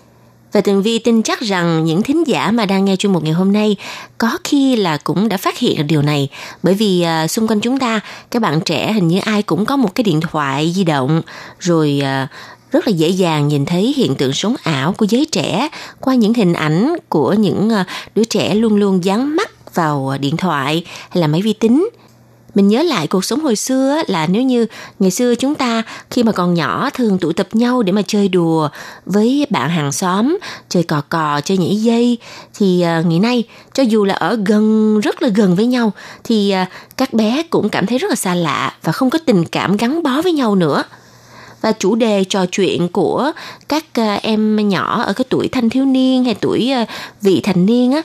và Tường Vi tin chắc rằng những thính giả mà đang nghe chuyên mục ngày hôm nay có khi là cũng đã phát hiện được điều này. Bởi vì uh, xung quanh chúng ta, các bạn trẻ hình như ai cũng có một cái điện thoại di động, rồi uh, rất là dễ dàng nhìn thấy hiện tượng sống ảo của giới trẻ qua những hình ảnh của những uh, đứa trẻ luôn luôn dán mắt vào điện thoại hay là máy vi tính mình nhớ lại cuộc sống hồi xưa là nếu như ngày xưa chúng ta khi mà còn nhỏ thường tụ tập nhau để mà chơi đùa với bạn hàng xóm, chơi cò cò, chơi nhảy dây. Thì à, ngày nay cho dù là ở gần, rất là gần với nhau thì à, các bé cũng cảm thấy rất là xa lạ và không có tình cảm gắn bó với nhau nữa. Và chủ đề trò chuyện của các à, em nhỏ ở cái tuổi thanh thiếu niên hay tuổi vị thành niên á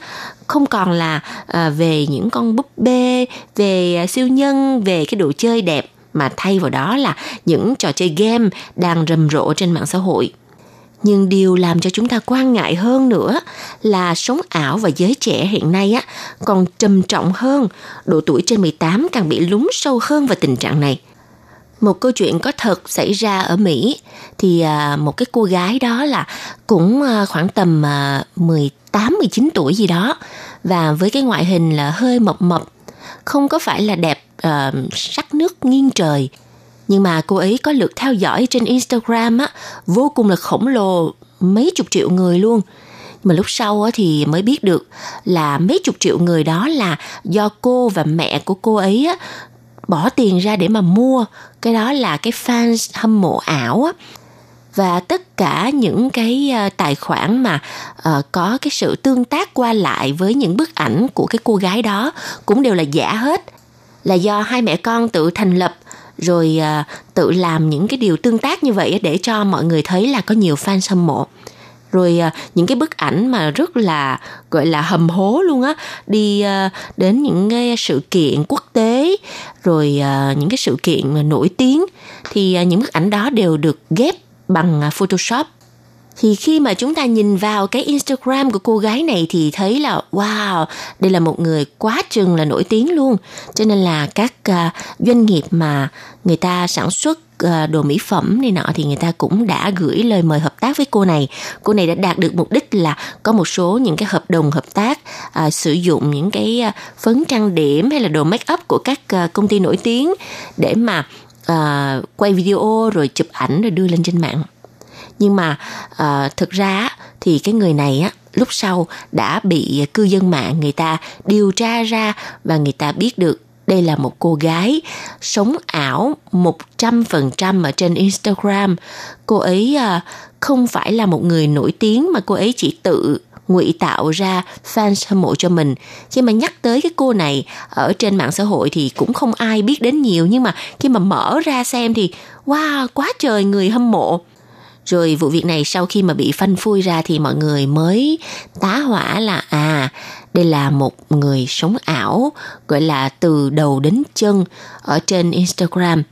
không còn là à, về những con búp bê về à, siêu nhân về cái đồ chơi đẹp mà thay vào đó là những trò chơi game đang rầm rộ trên mạng xã hội nhưng điều làm cho chúng ta quan ngại hơn nữa là sống ảo và giới trẻ hiện nay á còn trầm trọng hơn, độ tuổi trên 18 càng bị lún sâu hơn vào tình trạng này. Một câu chuyện có thật xảy ra ở Mỹ thì à, một cái cô gái đó là cũng à, khoảng tầm 18 18, 19 tuổi gì đó và với cái ngoại hình là hơi mập mập, không có phải là đẹp uh, sắc nước nghiêng trời. Nhưng mà cô ấy có lượt theo dõi trên Instagram á, vô cùng là khổng lồ, mấy chục triệu người luôn. Mà lúc sau á, thì mới biết được là mấy chục triệu người đó là do cô và mẹ của cô ấy á, bỏ tiền ra để mà mua cái đó là cái fans hâm mộ ảo á và tất cả những cái ờ, tài khoản mà uh, có cái sự tương tác qua lại với những bức ảnh của cái cô gái đó cũng đều là giả hết. Là do hai mẹ con tự thành lập rồi uh, tự làm những cái điều tương tác như vậy để cho mọi người thấy là có nhiều fan hâm mộ. Rồi uh, những cái bức ảnh mà rất là gọi là hầm hố luôn á đi uh, đến những cái sự kiện quốc tế rồi uh, những cái sự kiện mà nổi tiếng thì uh, những bức ảnh đó đều được ghép bằng à, Photoshop thì khi mà chúng ta nhìn vào cái Instagram của cô gái này thì thấy là wow, đây là một người quá chừng là nổi tiếng luôn. Cho nên là các uh, doanh nghiệp mà người ta sản xuất à, đồ mỹ phẩm này nọ thì người ta cũng đã gửi lời mời hợp tác với cô này cô này đã đạt được mục đích là có một số những cái hợp đồng hợp tác à, sử dụng những cái phấn trang điểm hay là đồ make up của các công ty nổi tiếng để mà uh, quay video rồi chụp ảnh rồi đưa lên trên mạng nhưng mà uh, thực ra thì cái người này á lúc sau đã bị cư dân mạng người ta điều tra ra và người ta biết được đây là một cô gái sống ảo 100% ở trên Instagram. Cô ấy à, không phải là một người nổi tiếng mà cô ấy chỉ tự ngụy tạo ra fans hâm mộ cho mình. Khi mà nhắc tới cái cô này ở trên mạng xã hội thì cũng không ai biết đến nhiều nhưng mà khi mà mở ra xem thì wow, quá trời người hâm mộ. Rồi vụ việc này sau khi mà bị phanh phui ra thì mọi người mới tá hỏa là à đây là một người sống ảo gọi là từ đầu đến chân ở trên Instagram.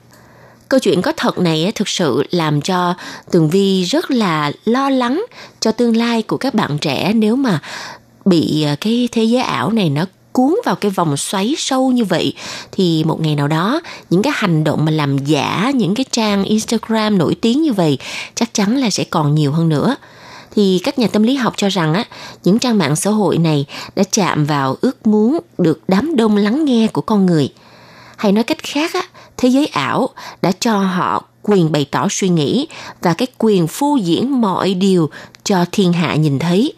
Câu chuyện có thật này thực sự làm cho Tường Vi rất là lo lắng cho tương lai của các bạn trẻ nếu mà bị à, cái thế giới ảo này nó cuốn vào cái vòng xoáy sâu như vậy. Thì một ngày nào đó, những cái hành động mà làm giả những cái trang Instagram nổi tiếng như vậy chắc chắn là sẽ còn nhiều hơn nữa. Thì các nhà tâm lý học cho rằng á, những trang mạng xã hội này đã chạm vào ước muốn được đám đông lắng nghe của con người. Hay nói cách khác á thế giới ảo đã cho họ quyền bày tỏ suy nghĩ và cái quyền phô diễn mọi điều cho thiên hạ nhìn thấy.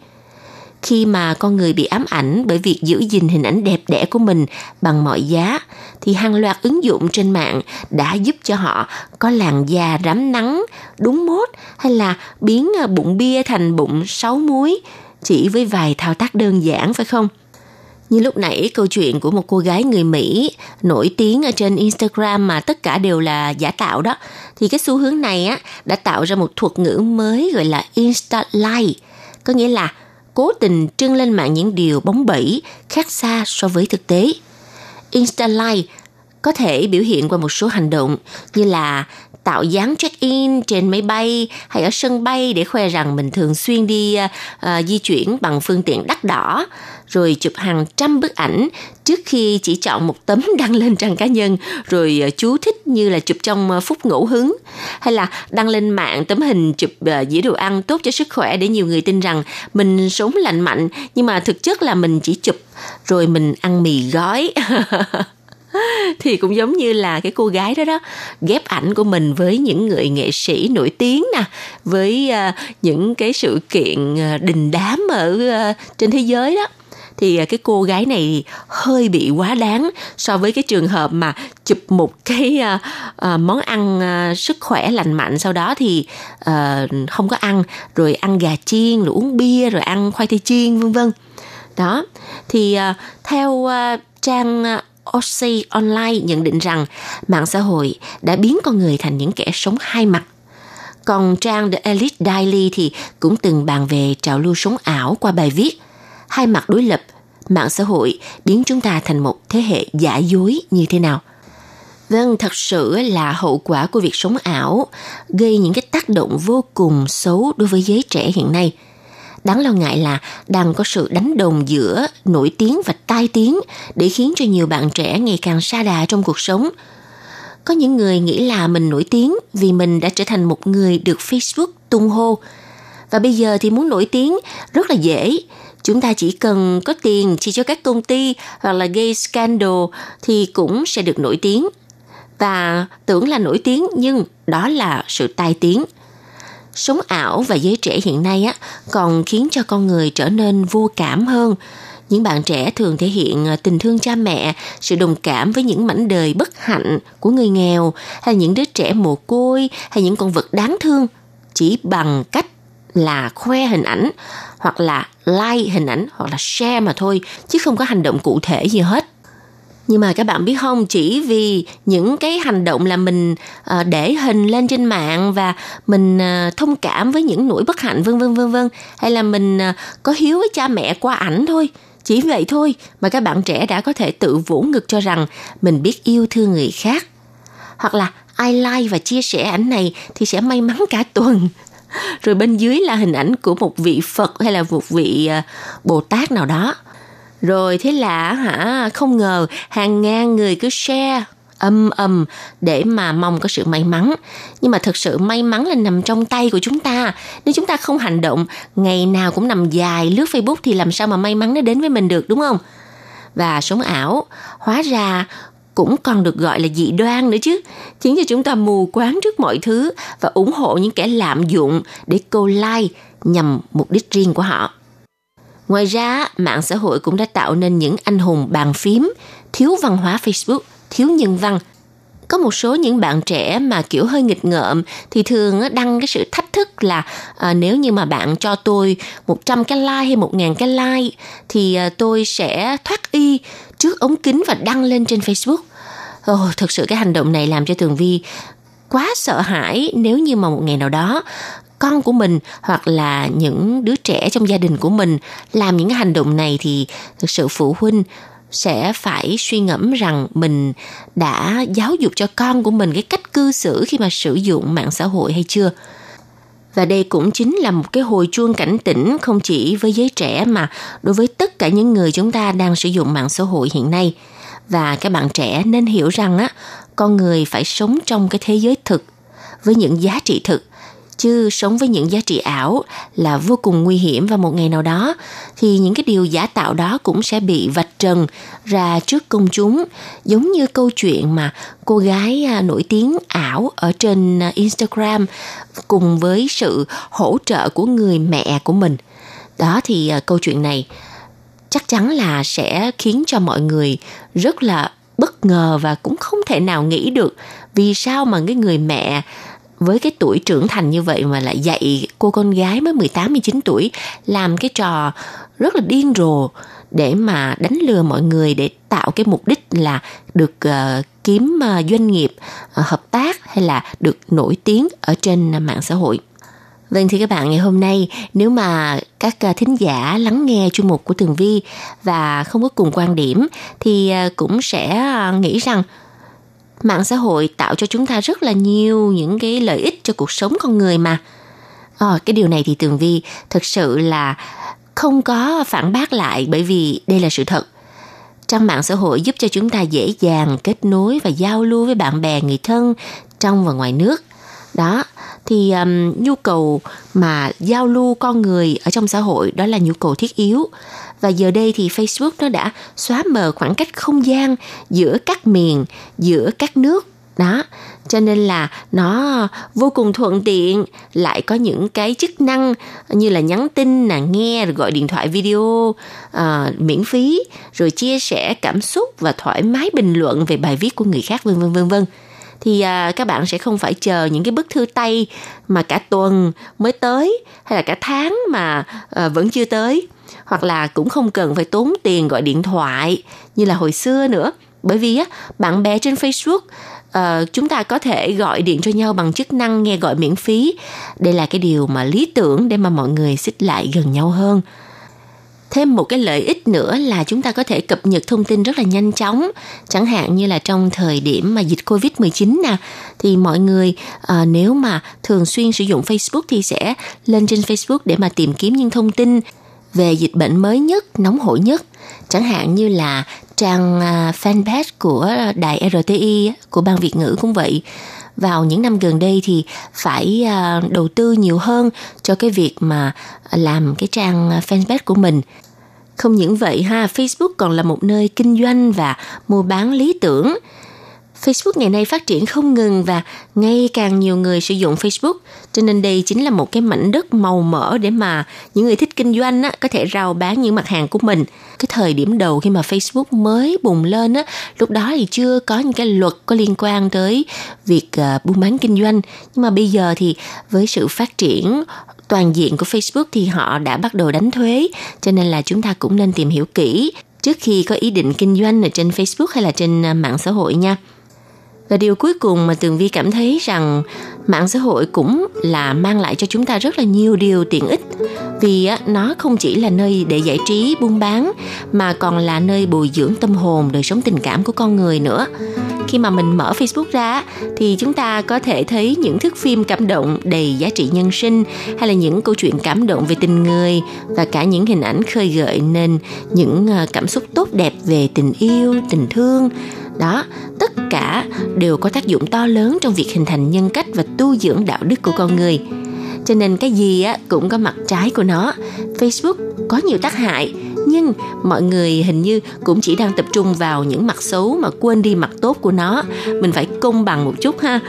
Khi mà con người bị ám ảnh bởi việc giữ gìn hình ảnh đẹp đẽ của mình bằng mọi giá, thì hàng loạt ứng dụng trên mạng đã giúp cho họ có làn da rám nắng, đúng mốt hay là biến bụng bia thành bụng sáu muối chỉ với vài thao tác đơn giản, phải không? Như lúc nãy, câu chuyện của một cô gái người Mỹ nổi tiếng ở trên Instagram mà tất cả đều là giả tạo đó thì cái xu hướng này á, đã tạo ra một thuật ngữ mới gọi là Insta Life có nghĩa là cố tình trưng lên mạng những điều bóng bẩy, khác xa so với thực tế. Insta lie có thể biểu hiện qua một số hành động như là tạo dáng check-in trên máy bay hay ở sân bay để khoe rằng mình thường xuyên đi uh, di chuyển bằng phương tiện đắt đỏ rồi chụp hàng trăm bức ảnh trước khi chỉ chọn một tấm đăng lên trang cá nhân rồi uh, chú thích như là chụp trong uh, phút ngẫu hứng hay là đăng lên mạng tấm hình chụp uh, dĩa đồ ăn tốt cho sức khỏe để nhiều người tin rằng mình sống lành mạnh. Nhưng mà thực chất là mình chỉ chụp rồi mình ăn mì gói. thì cũng giống như là cái cô gái đó đó ghép ảnh của mình với những người nghệ sĩ nổi tiếng nè với uh, những cái sự kiện uh, đình đám ở uh, trên thế giới đó. Thì cái cô gái này hơi bị quá đáng so với cái trường hợp mà chụp một cái uh, uh, món ăn uh, sức khỏe lành mạnh sau đó thì uh, không có ăn rồi ăn gà chiên rồi uống bia rồi ăn khoai tây chiên vân vân. Đó thì uh, theo uh, trang Oxy Online nhận định rằng mạng xã hội đã biến con người thành những kẻ sống hai mặt. Còn trang The Elite Daily thì cũng từng bàn về trào lưu sống ảo qua bài viết Hai mặt đối lập, mạng xã hội biến chúng ta thành một thế hệ giả dối như thế nào. Vâng, thật sự là hậu quả của việc sống ảo gây những cái tác động vô cùng xấu đối với giới trẻ hiện nay – Đáng lo ngại là đang có sự đánh đồng giữa nổi tiếng và tai tiếng để khiến cho nhiều bạn trẻ ngày càng xa đà trong cuộc sống. Có những người nghĩ là mình nổi tiếng vì mình đã trở thành một người được Facebook tung hô. Và bây giờ thì muốn nổi tiếng rất là dễ. Chúng ta chỉ cần có tiền chi cho các công ty hoặc là gây scandal thì cũng sẽ được nổi tiếng. Và tưởng là nổi tiếng nhưng đó là sự tai tiếng sống ảo và giới trẻ hiện nay á, còn khiến cho con người trở nên vô cảm hơn. Những bạn trẻ thường thể hiện à, tình thương cha mẹ, sự đồng cảm với những mảnh đời bất hạnh của người nghèo, hay những đứa trẻ mồ côi, hay những con vật đáng thương. Chỉ bằng cách là khoe hình ảnh, hoặc là like hình ảnh, hoặc là share mà thôi, chứ không có hành động cụ thể gì hết nhưng mà các bạn biết không, chỉ vì những cái hành động là mình ờ, để hình lên trên mạng và mình ờ, thông cảm với những nỗi bất hạnh, vân vân vân vân, hay là mình ờ, có hiếu với cha mẹ qua ảnh thôi. Chỉ vậy thôi mà các bạn trẻ đã có thể tự vỗ ngực cho rằng mình biết yêu thương người khác. Hoặc là ai like và chia sẻ ảnh này thì sẽ may mắn cả tuần. Rồi bên dưới là hình ảnh của một vị phật hay là một vị bồ tát nào đó rồi thế là hả không ngờ hàng ngàn người cứ share âm âm để mà mong có sự may mắn. Nhưng mà thực sự may mắn là nằm trong tay của chúng ta. Nếu chúng ta không hành động, ngày nào cũng nằm dài lướt Facebook thì làm sao mà may mắn nó đến với mình được đúng không? Và sống ảo, hóa ra cũng còn được gọi là dị đoan nữa chứ, khiến cho chúng ta mù quáng trước mọi thứ và ủng hộ những kẻ lạm dụng để câu like nhằm mục đích riêng của họ. Ngoài ra, mạng xã hội cũng đã tạo nên những anh hùng bàn phím, thiếu văn hóa Facebook, thiếu nhân văn. Có một số những bạn trẻ mà kiểu hơi nghịch ngợm thì thường đăng cái sự thách thức là à, nếu như mà bạn cho tôi 100 cái like hay 1.000 cái like thì à, tôi sẽ thoát y trước ống kính và đăng lên trên Facebook. Ồ, oh, thực sự cái hành động này làm cho Tường Vi quá sợ hãi nếu như mà một ngày nào đó con của mình hoặc là những đứa trẻ trong gia đình của mình làm những hành động này thì thực sự phụ huynh sẽ phải suy ngẫm rằng mình đã giáo dục cho con của mình cái cách cư xử khi mà sử dụng mạng xã hội hay chưa. Và đây cũng chính là một cái hồi chuông cảnh tỉnh không chỉ với giới trẻ mà đối với tất cả những người chúng ta đang sử dụng mạng xã hội hiện nay. Và các bạn trẻ nên hiểu rằng á, con người phải sống trong cái thế giới thực với những giá trị thực chứ sống với những giá trị ảo là vô cùng nguy hiểm và một ngày nào đó thì những cái điều giả tạo đó cũng sẽ bị vạch trần ra trước công chúng. Giống như câu chuyện mà cô gái à, nổi tiếng ảo ở trên à, Instagram cùng với sự hỗ trợ của người mẹ của mình. Đó thì à, câu chuyện này chắc chắn là sẽ khiến cho mọi người rất là bất ngờ và cũng không thể nào nghĩ được vì sao mà cái người mẹ với cái tuổi trưởng thành như vậy mà lại dạy cô con gái mới 18 19 tuổi làm cái trò rất là điên rồ để mà đánh lừa mọi người để tạo cái mục đích là được uh, kiếm uh, doanh nghiệp uh, hợp tác hay là được nổi tiếng ở trên uh, mạng xã hội. Vâng thì các bạn ngày hôm nay nếu mà các thính giả lắng nghe chuyên mục của Tường Vi và không có cùng quan điểm thì cũng sẽ nghĩ rằng mạng xã hội tạo cho chúng ta rất là nhiều những cái lợi ích cho cuộc sống con người mà. Ờ, cái điều này thì tường vi thực sự là không có phản bác lại bởi vì đây là sự thật. Trang mạng xã hội giúp cho chúng ta dễ dàng kết nối và giao lưu với bạn bè người thân trong và ngoài nước. Đó thì um, nhu cầu mà giao lưu con người ở trong xã hội đó là nhu cầu thiết yếu và giờ đây thì Facebook nó đã xóa mờ khoảng cách không gian giữa các miền, giữa các nước. Đó cho nên là nó vô cùng thuận tiện lại có những cái chức năng như là nhắn tin là nghe rồi gọi điện thoại video à, miễn phí rồi chia sẻ cảm xúc và thoải mái bình luận về bài viết của người khác vân vân vân vân. Thì à, các bạn sẽ không phải chờ những cái bức thư tay mà cả tuần mới tới hay là cả tháng mà à, vẫn chưa tới hoặc là cũng không cần phải tốn tiền gọi điện thoại như là hồi xưa nữa. Bởi vì á bạn bè trên Facebook uh, chúng ta có thể gọi điện cho nhau bằng chức năng nghe gọi miễn phí. Đây là cái điều mà lý tưởng để mà mọi người xích lại gần nhau hơn. Thêm một cái lợi ích nữa là chúng ta có thể cập nhật thông tin rất là nhanh chóng. Chẳng hạn như là trong thời điểm mà dịch covid 19 nè thì mọi người à, nếu mà thường xuyên sử dụng facebook thì sẽ lên trên facebook để mà tìm kiếm những thông tin về dịch bệnh mới nhất, nóng hổi nhất. Chẳng hạn như là trang à, fanpage của đài RTI của ban Việt ngữ cũng vậy. Vào những năm gần đây thì phải à, đầu tư nhiều hơn cho cái việc mà làm cái trang fanpage của mình. Không những vậy ha, Facebook còn là một nơi kinh doanh và mua bán lý tưởng. Facebook ngày nay phát triển không ngừng và ngày càng nhiều người sử dụng Facebook, cho nên đây chính là một cái mảnh đất màu mỡ để mà những người thích kinh doanh á, có thể rao bán những mặt hàng của mình. Cái thời điểm đầu khi mà Facebook mới bùng lên á, lúc đó thì chưa có những cái luật có liên quan tới việc uh, buôn bán kinh doanh, nhưng mà bây giờ thì với sự phát triển toàn diện của Facebook thì họ đã bắt đầu đánh thuế, cho nên là chúng ta cũng nên tìm hiểu kỹ trước khi có ý định kinh doanh ở trên Facebook hay là trên à, mạng xã hội nha. Và điều cuối cùng mà Tường Vi cảm thấy rằng mạng xã hội cũng là mang lại cho chúng ta rất là nhiều điều tiện ích vì nó không chỉ là nơi để giải trí buôn bán mà còn là nơi bồi dưỡng tâm hồn đời sống tình cảm của con người nữa khi mà mình mở Facebook ra thì chúng ta có thể thấy những thước phim cảm động đầy giá trị nhân sinh hay là những câu chuyện cảm động về tình người và cả những hình ảnh khơi gợi nên những ờ, cảm xúc tốt đẹp về tình yêu, tình thương. Đó, tất cả đều có tác dụng to lớn trong việc hình thành nhân cách và tu dưỡng đạo đức của con người. Cho nên cái gì á cũng có mặt trái của nó. Facebook có nhiều tác hại nhưng mọi người hình như cũng chỉ đang tập trung vào những mặt xấu mà quên đi mặt tốt của nó. Mình phải công bằng một chút ha.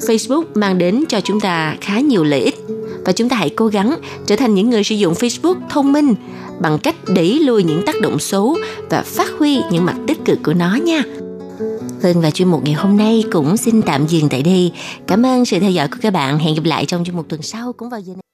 Facebook mang đến cho chúng ta khá nhiều lợi ích. Và chúng ta hãy cố gắng trở thành những người sử dụng facebook thông minh bằng cách đẩy lùi những tác động xấu và phát huy những mặt tích cực của nó nha. Hương và chuyên mục ngày hôm nay cũng xin tạm dừng tại đây. Cảm ơn sự theo dõi của các bạn. Hẹn gặp lại trong chuyên mục tuần sau cũng vào giờ này.